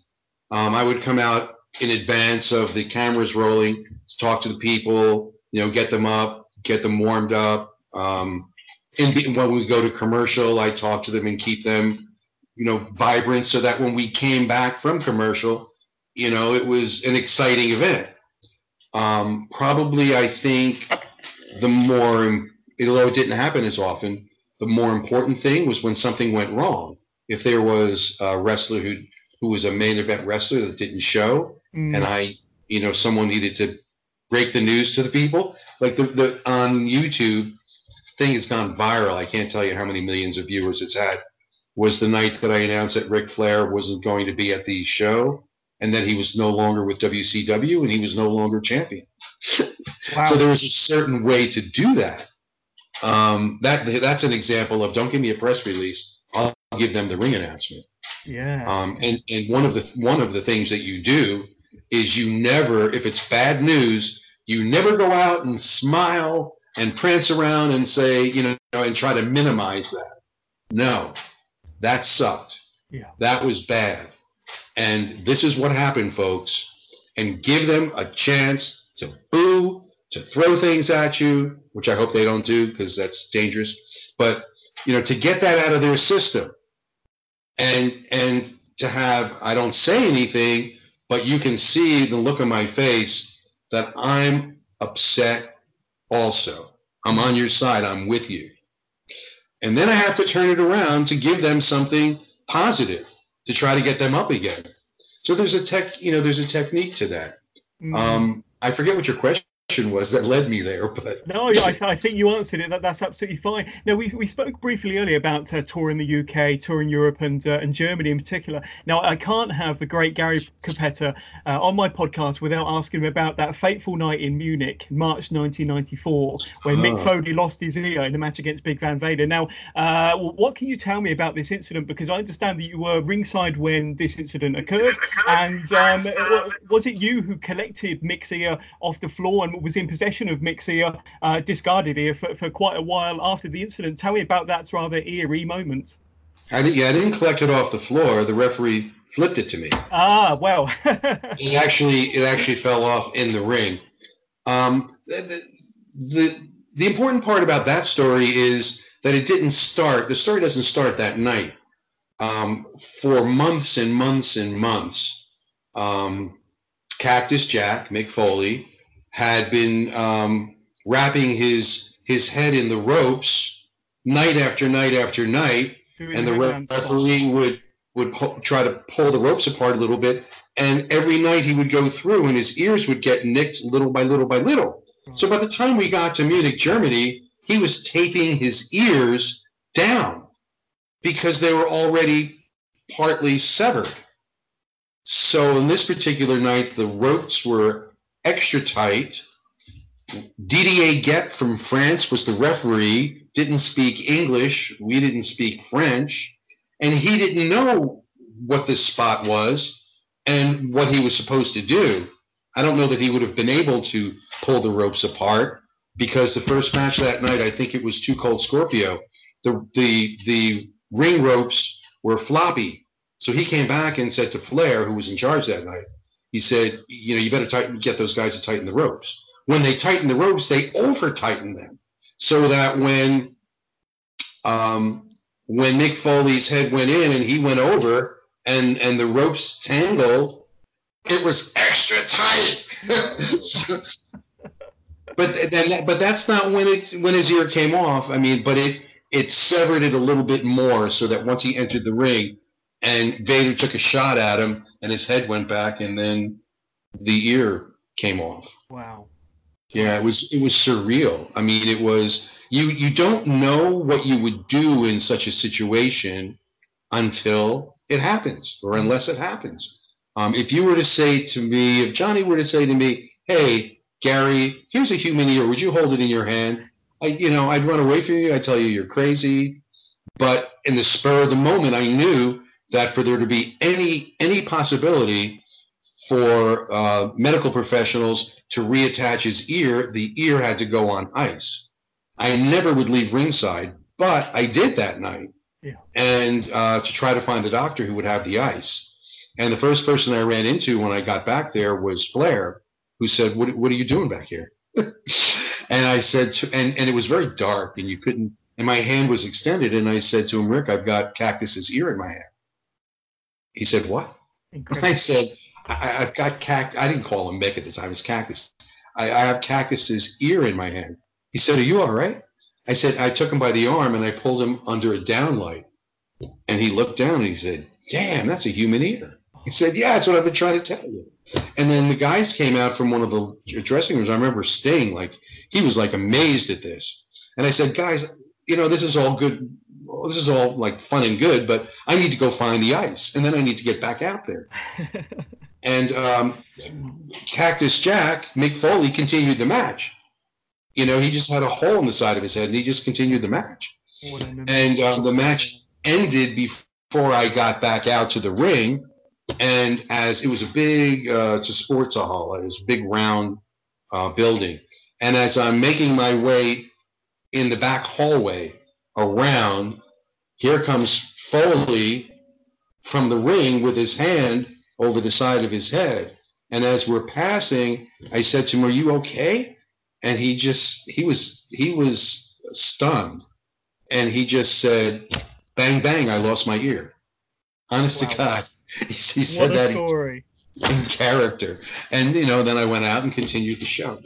Um, I would come out in advance of the cameras rolling to talk to the people, you know, get them up, get them warmed up. Um, and when we go to commercial, I talk to them and keep them, you know, vibrant so that when we came back from commercial, you know, it was an exciting event. Um, probably, I think the more, although it didn't happen as often, the more important thing was when something went wrong if there was a wrestler who who was a main event wrestler that didn't show, mm. and I, you know, someone needed to break the news to the people, like the, the on YouTube thing has gone viral. I can't tell you how many millions of viewers it's had. Was the night that I announced that Ric Flair wasn't going to be at the show, and that he was no longer with WCW, and he was no longer champion. Wow. so there was a certain way to do that. Um, that that's an example of don't give me a press release give them the ring announcement. Yeah. Um, and and one of the one of the things that you do is you never, if it's bad news, you never go out and smile and prance around and say, you know, and try to minimize that. No, that sucked. Yeah. That was bad. And this is what happened, folks. And give them a chance to boo, to throw things at you, which I hope they don't do because that's dangerous. But you know, to get that out of their system and and to have I don't say anything, but you can see the look on my face that I'm upset also. I'm on your side. I'm with you. And then I have to turn it around to give them something positive to try to get them up again. So there's a tech, you know, there's a technique to that. Mm-hmm. Um, I forget what your question was that led me there. But no, I, I, think you answered it. That, that's absolutely fine. Now we, we spoke briefly earlier about uh, touring the UK, touring Europe, and uh, and Germany in particular. Now I can't have the great Gary Cappetta uh, on my podcast without asking him about that fateful night in Munich, March 1994, when Mick ah. Foley lost his ear in the match against Big Van Vader. Now, uh, what can you tell me about this incident? Because I understand that you were ringside when this incident occurred, and um, was it you who collected Mick's ear off the floor and was in possession of Mick's ear, uh, discarded ear for, for quite a while after the incident. Tell me about that rather eerie moment. I didn't, yeah, I didn't collect it off the floor. The referee flipped it to me. Ah, well. it actually it actually fell off in the ring. Um, the, the the important part about that story is that it didn't start. The story doesn't start that night. Um, for months and months and months, um, Cactus Jack Mick Foley had been um, wrapping his his head in the ropes night after night after night, and the referee would would try to pull the ropes apart a little bit, and every night he would go through, and his ears would get nicked little by little by little. So by the time we got to Munich, Germany, he was taping his ears down because they were already partly severed. So in this particular night, the ropes were extra tight. Didier Guet from France was the referee, didn't speak English. We didn't speak French. And he didn't know what this spot was and what he was supposed to do. I don't know that he would have been able to pull the ropes apart because the first match that night, I think it was Too Cold Scorpio, the, the, the ring ropes were floppy. So he came back and said to Flair, who was in charge that night, he said, you know, you better tighten, get those guys to tighten the ropes. When they tighten the ropes, they over tighten them so that when um, when Mick Foley's head went in and he went over and and the ropes tangled, it was extra tight. but then, but that's not when it when his ear came off. I mean, but it it severed it a little bit more so that once he entered the ring and Vader took a shot at him and his head went back and then the ear came off. Wow. Yeah, it was it was surreal. I mean, it was you you don't know what you would do in such a situation until it happens or unless it happens. Um, if you were to say to me, if Johnny were to say to me, "Hey, Gary, here's a human ear. Would you hold it in your hand?" I, you know, I'd run away from you. I'd tell you you're crazy. But in the spur of the moment, I knew that for there to be any any possibility for uh, medical professionals to reattach his ear, the ear had to go on ice. I never would leave ringside, but I did that night, yeah. and uh, to try to find the doctor who would have the ice. And the first person I ran into when I got back there was Flair, who said, "What, what are you doing back here?" and I said, to, and and it was very dark, and you couldn't, and my hand was extended, and I said to him, "Ric, I've got Cactus's ear in my hand." He said, "What?" I said, I, have got cactus. I didn't call him Mick at the time. It's Cactus. I, I have Cactus's ear in my hand. He said, "Are you all right?" I said, I took him by the arm and I pulled him under a downlight. And he looked down and he said, Damn, that's a human ear. He said, Yeah, that's what I've been trying to tell you. And then the guys came out from one of the dressing rooms. I remember Sting, like, he was like amazed at this. And I said, Guys, you know, this is all good. Well, this is all like fun and good, but I need to go find the ice. And then I need to get back out there. and um, Cactus Jack, Mick Foley, continued the match. You know, he just had a hole in the side of his head and he just continued the match. And um, the match ended before I got back out to the ring and as it was a big, uh, it's a sports hall. It was a big round uh, building. And as I'm making my way in the back hallway around, here comes Foley from the ring with his hand over the side of his head. And as we're passing, I said to him, "Are you okay?" And he just he was he was stunned, and he just said, "Bang bang! I lost my ear." Honest wow. to God, he, he said that story. in character. And, you know, then I went out and continued the show.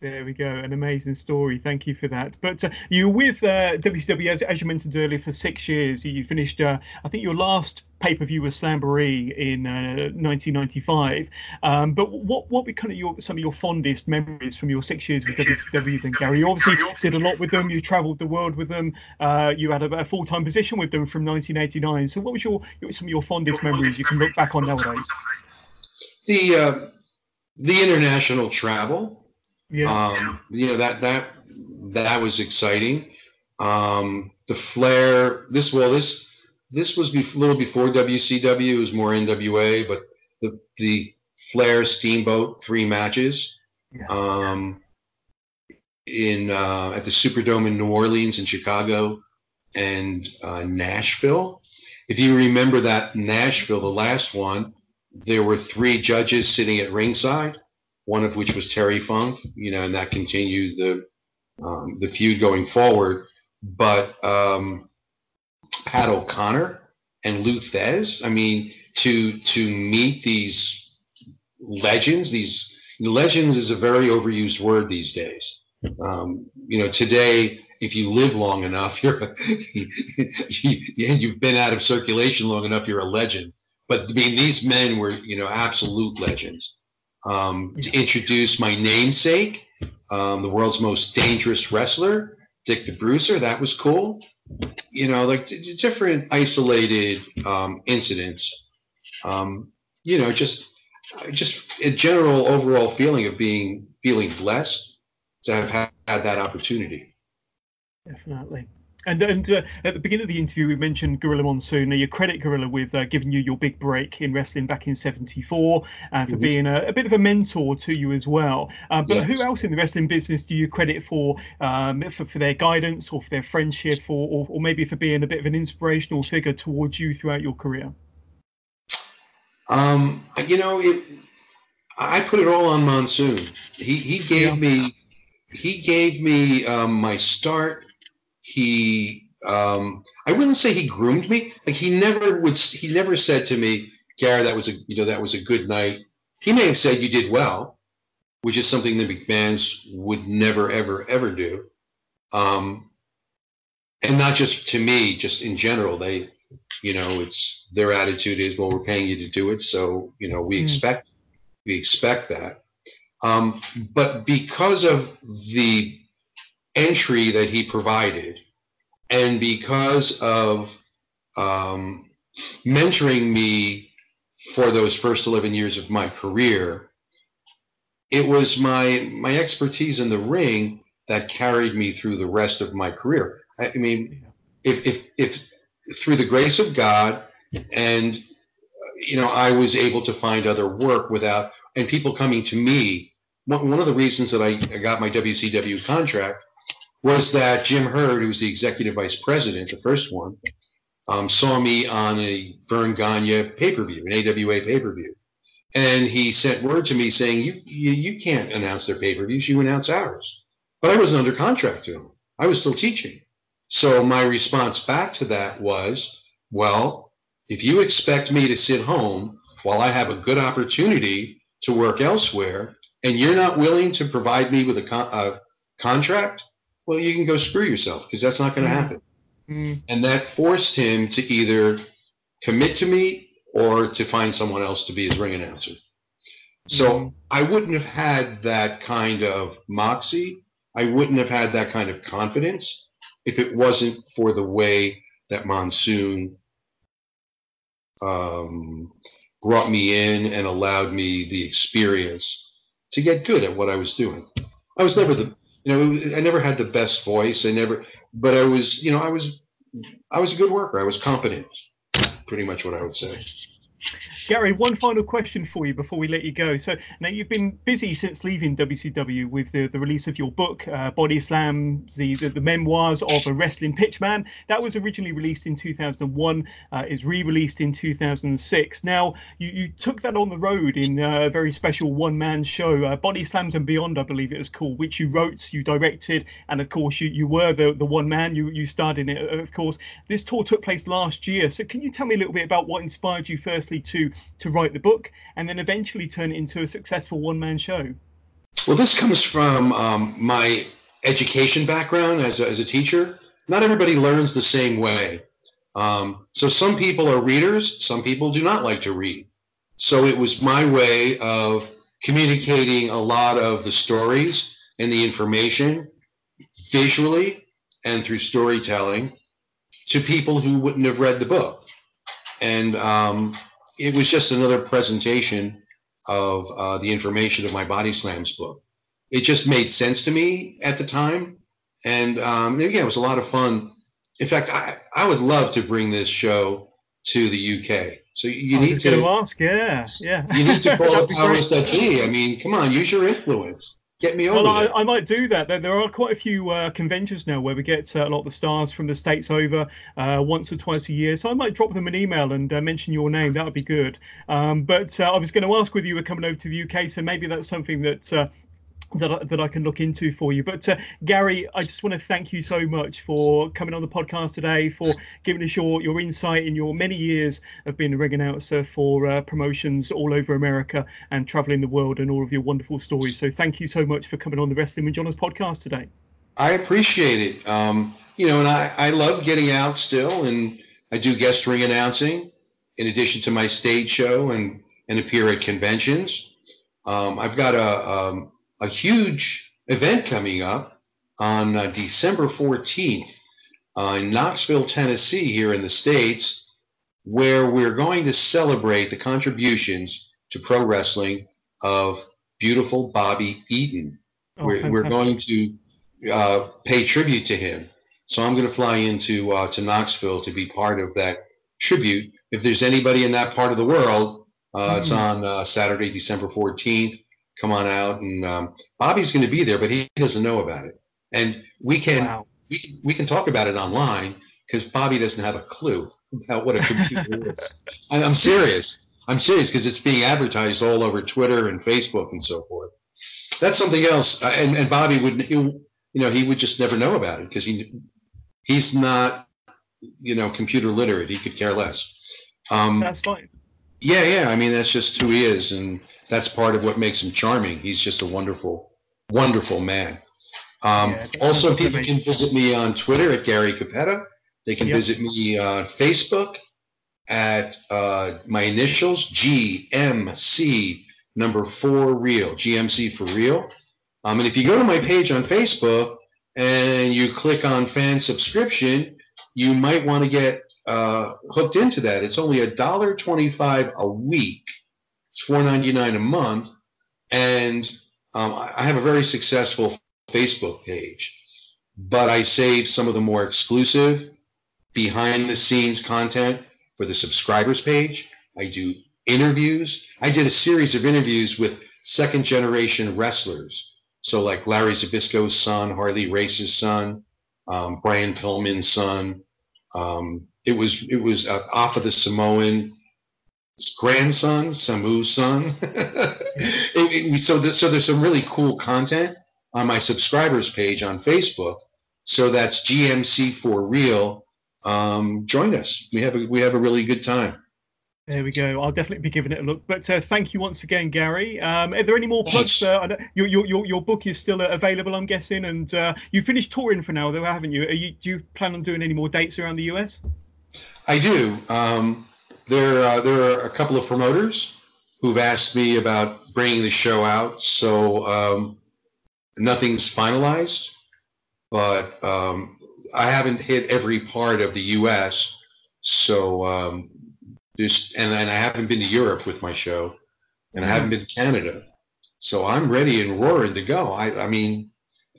There we go, an amazing story. Thank you for that. But uh, you were with uh, WCW, as, as, you mentioned earlier, for six years. You finished, uh, I think, your last pay per view was Slamboree in 1995. Uh, um, but what what were kind of your some of your fondest memories from your six years with WCW? Then Gary, you obviously did a lot with them. You travelled the world with them. Uh, you had a, a full time position with them from 1989. So what was your some of your fondest memories you can look back on nowadays? The uh, the international travel yeah. Um, you know that that that was exciting. Um, the Flair. This well this this was be, a little before WCW. It was more NWA, but the the Flair Steamboat three matches. Yeah. Um, in uh, at the Superdome in New Orleans and Chicago and uh, Nashville. If you remember that Nashville, the last one, there were three judges sitting at ringside one of which was Terry Funk, you know, and that continued the um, the feud going forward. But um, Pat O'Connor and Lou Thesz, I mean, to to meet these legends, these legends is a very overused word these days. Um, you know, today, if you live long enough, you're you, you've been out of circulation long enough, you're a legend. But I mean, these men were, you know, absolute legends um, to introduce my namesake, um, the world's most dangerous wrestler, Dick the Bruiser. That was cool. You know, like d- different isolated um, incidents. Um, you know, just just a general overall feeling of being feeling blessed to have had, had that opportunity. Definitely. And, and uh, at the beginning of the interview, we mentioned Gorilla Monsoon. Now, you credit Gorilla with uh, giving you your big break in wrestling back in '74 and uh, for mm-hmm. being a, a, bit of a mentor to you as well. Uh, but yes. who else in the wrestling business do you credit for, um, for, for their guidance or for their friendship or, or, or, maybe for being a bit of an inspirational figure towards you throughout your career? Um, you know, it, I put it all on Monsoon. He he gave yeah. me he gave me um, my start. He um, I wouldn't say he groomed me. Like he never would. He never said to me, "Gary, that was a you know that was a good night." He may have said you did well, which is something the McMahons would never ever ever do. Um, and not just to me, just in general. They, you know, it's their attitude is, well, we're paying you to do it, so you know we mm. expect we expect that. Um, but because of the entry that he provided, and because of um, mentoring me for those first 11 years of my career, it was my my expertise in the ring that carried me through the rest of my career. I, mean, if, if if through the grace of God and you know I was able to find other work without and people coming to me. One of the reasons that I got my WCW contract was that Jim Herd, who was the executive vice president, the first one, um, saw me on a Verne Gagne pay per view, an AWA pay per view. And he sent word to me saying, you, you, you can't announce their pay per views, you announce ours. But I wasn't under contract to him, I was still teaching. So my response back to that was, well, if you expect me to sit home while I have a good opportunity to work elsewhere, and you're not willing to provide me with a, con- a contract, well, you can go screw yourself because that's not going to mm-hmm. happen. Mm. And that forced him to either commit to me or to find someone else to be his ring announcer. So mm. I wouldn't have had that kind of moxie. I wouldn't have had that kind of confidence if it wasn't for the way that Monsoon um, brought me in and allowed me the experience to get good at what I was doing. I was never the you know, I never had the best voice. I never, but I was, you know, I was, I was a good worker. I was competent. Pretty much what I would say. Gary, one final question for you before we let you go. So now you've been busy since leaving WCW with the, the release of your book, uh, Body Slam, the, the, the memoirs of a wrestling pitchman. That was originally released in 2001. Uh, it's re-released in 2006. Now you, you took that on the road in a very special one-man show, uh, Body Slams and Beyond, I believe it was called, which you wrote, you directed, and of course you, you were the, the one man. You you starred in it, of course. This tour took place last year. So can you tell me a little bit about what inspired you, to to write the book and then eventually turn it into a successful one man show? Well, this comes from um, my education background as a, as a teacher. Not everybody learns the same way. Um, so some people are readers, some people do not like to read. So it was my way of communicating a lot of the stories and the information visually and through storytelling to people who wouldn't have read the book. And um, it was just another presentation of uh, the information of my Body Slams book. It just made sense to me at the time. And um, again, it was a lot of fun. In fact, I, I would love to bring this show to the UK. So you I need to ask, yeah, yeah. You need to follow powers that be. I mean, come on, use your influence. Get me over well, I, I, might do that. There, there are quite a few uh, conventions now where we get uh, a lot of the stars from the states over uh, once or twice a year. So I might drop them an email and uh, mention your name. That would be good. Um, but uh, I was going to ask whether you were coming over to the UK, so maybe that's something that uh, that, that I can look into for you. But uh, Gary, I just want to thank you so much for coming on the podcast today, for giving us your, your insight in your many years of being a ring announcer for uh, promotions all over America and traveling the world and all of your wonderful stories. So thank you so much for coming on the Wrestling with Johners podcast today. I appreciate it. Um, you know, and I, I love getting out still, and I do guest ring announcing in addition to my stage show and, and appear at conventions. Um, I've got a, um, a huge event coming up on uh, December 14th uh, in Knoxville, Tennessee, here in the States, where we're going to celebrate the contributions to pro wrestling of beautiful Bobby Eaton. Oh, we're, we're, going to uh, pay tribute to him. So I'm going to fly into uh, to Knoxville to be part of that tribute. If there's anybody in that part of the world, mm. it's hmm. on uh, Saturday, December 14th come on out. And um, Bobby's going to be there, but he doesn't know about it. And we can wow. we can, we can talk about it online because Bobby doesn't have a clue about what a computer is. I, I'm serious. I'm serious because it's being advertised all over Twitter and Facebook and so forth. That's something else. Uh, and, and Bobby would, he, you know, he would just never know about it because he he's not, you know, computer literate. He could care less. Um, that's fine. Yeah, yeah. I mean, that's just who he is, and that's part of what makes him charming. He's just a wonderful, wonderful man. Um, yeah, also, people can visit me on Twitter at Gary Cappetta. They can yep. visit me on Facebook at uh, my initials GMC number four real GMC for real. Um, and if you go to my page on Facebook and you click on fan subscription, you might want to get uh, hooked into that. It's only a dollar twenty-five a week. It's four ninety-nine a month, and um, I have a very successful Facebook page. But I save some of the more exclusive, behind-the-scenes content for the subscribers page. I do interviews. I did a series of interviews with second-generation wrestlers. So like Larry Zbyszko's son, Harley Race's son, um, Brian Pillman's son, um, it was it was uh, off of the Samoan grandson, Samu's son. it, it, so, the, so there's some really cool content on my subscribers page on Facebook. So that's GMC for real. Um, join us. We have a we have a really good time. There we go. I'll definitely be giving it a look. But uh, thank you once again, Gary. Um, are there any more plugs? Uh, your, your, your, your book is still uh, available, I'm guessing, and uh, you finished touring for now, though, haven't you? you? Do you plan on doing any more dates around the US? I do. Um, there, uh, there are a couple of promoters who've asked me about bringing the show out, so um, nothing's finalized, but um, I haven't hit every part of the U.S. So um, and, and I haven't been to Europe with my show, and I haven't been to Canada, so I'm ready and roaring to go. I, I mean,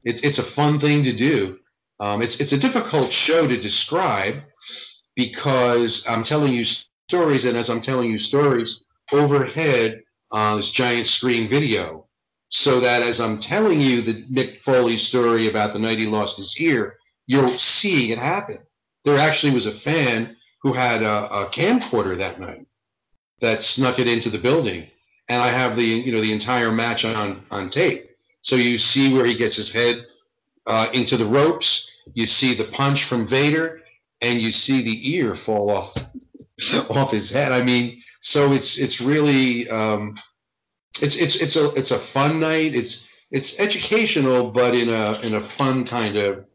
it's it's a fun thing to do. Um, it's it's a difficult show to describe because I'm telling you stories, and as I'm telling you stories, overhead uh, this giant screen video, so that as I'm telling you the Mick Foley story about the night he lost his ear, you're seeing it happen. There actually was a fan who had a, a camcorder that night that snuck it into the building, and I have the you know the entire match on on tape. So you see where he gets his head uh, into the ropes. You see the punch from Vader, and you see the ear fall off off his head. I mean, so it's it's really um, it's it's it's a it's a fun night. It's it's educational, but in a in a fun kind of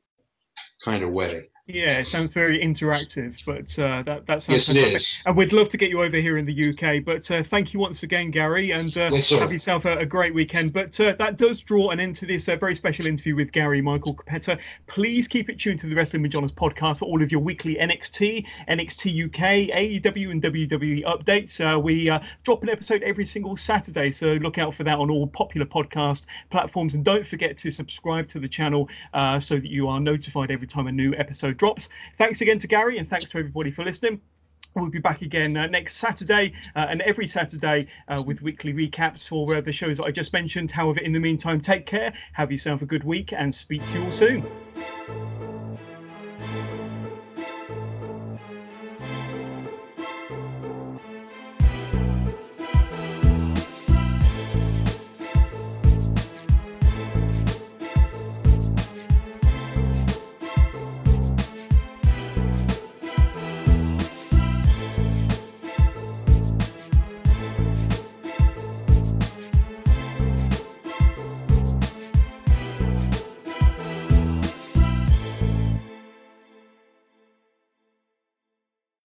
kind of way. Yeah, it sounds very interactive, but uh, that that sounds yes, fantastic. And we'd love to get you over here in the UK. But uh, thank you once again, Gary, and uh, yes, have yourself a, a, great weekend. But uh, that does draw an end to this uh, very special interview with Gary Michael Cappetta. Please keep it tuned to the Wrestling with Johners podcast for all of your weekly NXT, NXT UK, AEW, and WWE updates. Uh, we drop an episode every single Saturday, so look out for that on all popular podcast platforms. And don't forget to subscribe to the channel so that you are notified every time a new episode drops. Thanks again to Gary, and thanks to everybody for listening. We'll be back again uh, next Saturday uh, and every Saturday uh, with weekly recaps for uh, the shows that I just mentioned. However, in the meantime, take care, have yourself a good week, and speak to you all soon.